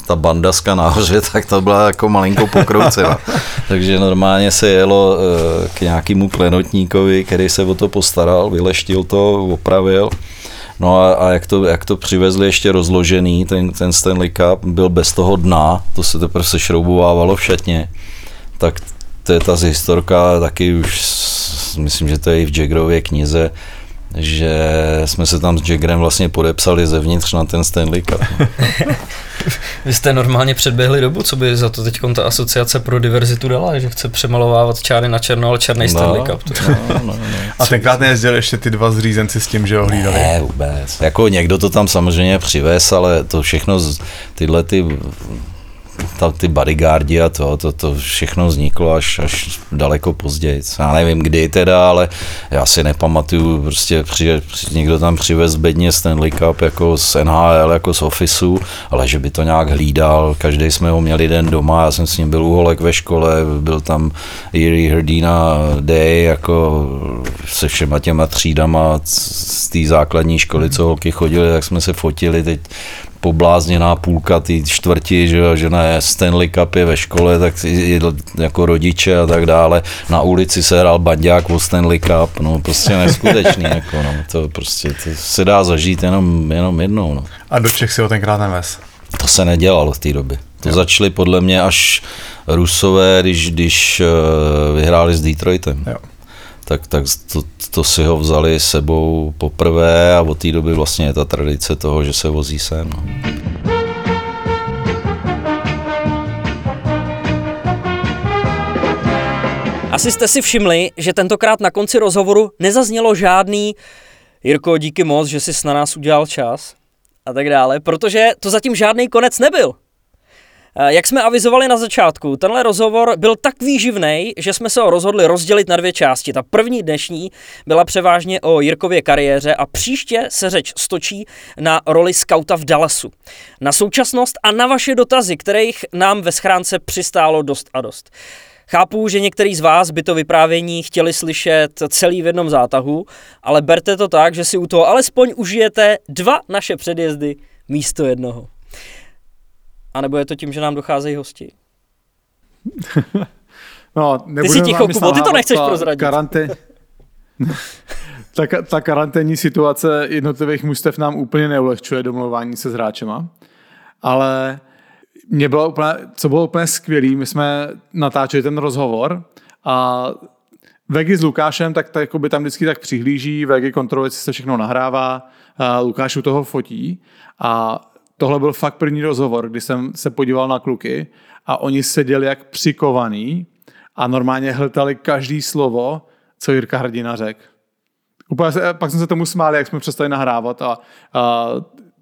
ta bandaska nahoře, [LAUGHS] tak to byla jako malinko pokroucená. [LAUGHS] Takže normálně se jelo eh, k nějakému klenotníkovi, který se o to postaral, vyleštil to, opravil. No a, a jak, to, jak to přivezli ještě rozložený, ten, ten Stanley Cup byl bez toho dna, to se teprve sešroubovávalo v šatně, tak to je ta historka taky už, myslím, že to je i v Jaggerově knize, že jsme se tam s Jaggerem vlastně podepsali zevnitř na ten Stanley Cup. [LAUGHS] Vy jste normálně předběhli dobu, co by za to teď ta asociace pro diverzitu dala, že chce přemalovávat čáry na černo, ale černý Stanley Cup. To... no, no, no. A tenkrát nejezdili ještě ty dva zřízenci s tím, že ho hlídali. Ne, vůbec. Jako někdo to tam samozřejmě přivez, ale to všechno, z- tyhle ty, ta, ty bodyguardi a to, to, to všechno vzniklo až, až daleko později. Já nevím kdy teda, ale já si nepamatuju, prostě při, někdo tam přivez bedně Stanley Cup jako z NHL, jako z Officeu, ale že by to nějak hlídal, každý jsme ho měli den doma, já jsem s ním byl u holek ve škole, byl tam Erie Hrdina Day, jako se všema těma třídama z té základní školy, co holky chodily, tak jsme se fotili teď poblázněná půlka ty čtvrti, že, že na Stanley Cup je ve škole, tak jako rodiče a tak dále. Na ulici se hrál bandák o Stanley Cup, no prostě neskutečný, [LAUGHS] jako no, to prostě to se dá zažít jenom, jenom jednou, no. A do Čech si ho tenkrát nevez. To se nedělalo v té době. To jo. začali podle mě až Rusové, když, když eh, vyhráli s Detroitem. Jo. Tak, tak to, to si ho vzali sebou poprvé a od té doby vlastně je ta tradice toho, že se vozí sem. No. Asi jste si všimli, že tentokrát na konci rozhovoru nezaznělo žádný Jirko, díky moc, že jsi na nás udělal čas a tak dále, protože to zatím žádný konec nebyl. Eh, Jak jsme avizovali na začátku, tenhle rozhovor byl tak výživný, že jsme se ho rozhodli rozdělit na dvě části. Ta první dnešní byla převážně o Jirkově kariéře a příště se řeč stočí na roli skauta v Dallasu. Na současnost a na vaše dotazy, kterých nám ve schránce přistálo dost a dost. Chápu, že některý z vás by to vyprávění chtěli slyšet celý v jednom zátahu, ale berte to tak, že si u toho alespoň užijete dva naše předjezdy místo jednoho. A nebo je to tím, že nám docházejí hosti? [LAUGHS] No, nebudeme ticho, vám nic Kubo, ty to nechceš prozradit. Karantén... [LAUGHS] ta, ta karanténní situace jednotlivých mužstev nám úplně neulehčuje domlouvání se s hráčema, ale mě bylo úplně, co bylo úplně skvělý, my jsme natáčeli ten rozhovor a Vegy s Lukášem, tak, tak by tam vždycky tak přihlíží, Vegy kontroluje, jestli se všechno nahrává, a Lukáš u toho fotí a tohle byl fakt první rozhovor, kdy jsem se podíval na kluky a oni seděli jak přikovaný a normálně hltali každý slovo, co Jirka Hrdina řekl. Úplně pak jsem se tomu smál, jak jsme přestali nahrávat a, a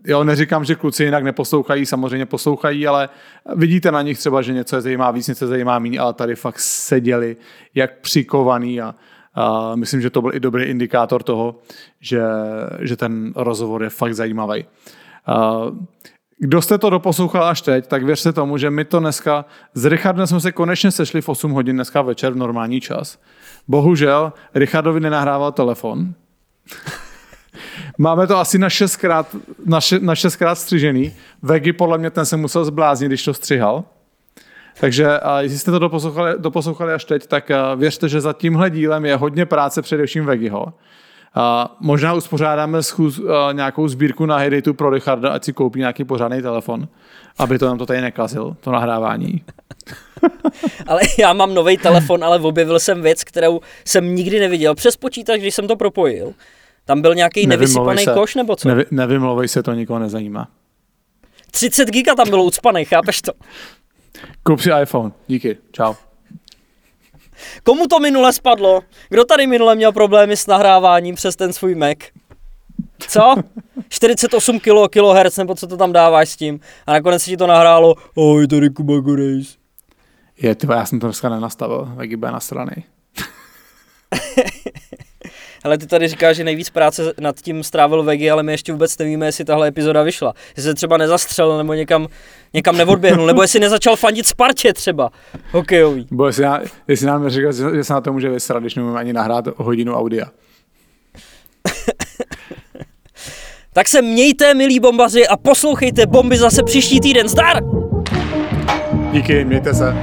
jo, neříkám, že kluci jinak neposlouchají, samozřejmě poslouchají, ale vidíte na nich třeba, že něco je zajímá víc, něco je zajímá méně, ale tady fakt seděli jak přikovaný a, a myslím, že to byl i dobrý indikátor toho, že, že ten rozhovor je fakt zajímavý. A, kdo jste to doposlouchal až teď, tak věřte tomu, že my to dneska, s Richardem jsme se konečně sešli v 8 hodin dneska večer v normální čas. Bohužel Richardovi nenahrával telefon. Máme to asi na šestkrát, na, še, na šestkrát střižený. Vegi podle mě ten se musel zbláznit, když to střihal. Takže a jestli jste to doposlouchali, doposlouchali až teď, tak věřte, že za tímhle dílem je hodně práce, především Vegiho. A možná uspořádáme schůz, a nějakou sbírku na Heydatu pro Richarda, ať si koupí nějaký pořádný telefon, aby to nám to tady nekazil, to nahrávání. [LAUGHS] ale já mám nový telefon, ale objevil jsem věc, kterou jsem nikdy neviděl přes počítač, když jsem to propojil. Tam byl nějaký nevysypaný se, koš nebo co? Nevy, nevymlouvej se, to nikoho nezajímá. 30 giga tam bylo ucpaný, chápeš to? Kup si iPhone, díky, čau. Komu to minule spadlo? Kdo tady minule měl problémy s nahráváním přes ten svůj Mac? Co? 48 kilo, kilohertz, nebo co to tam dáváš s tím? A nakonec si ti to nahrálo, oj, tady Kuba Gorejs. Je, tyba, já jsem to dneska nenastavil, jak na strany. Ale ty tady říkáš, že nejvíc práce nad tím strávil Vegi, ale my ještě vůbec nevíme, jestli tahle epizoda vyšla. Jestli se třeba nezastřelil nebo někam, někam neodběhnul, nebo jestli nezačal fandit Spartě třeba hokejový. Bo jestli, já, jestli nám neříkal, že se na to může vysrat, když nemůžeme ani nahrát hodinu audia. [LAUGHS] tak se mějte, milí bombaři, a poslouchejte bomby zase příští týden. Zdar! Díky, mějte se.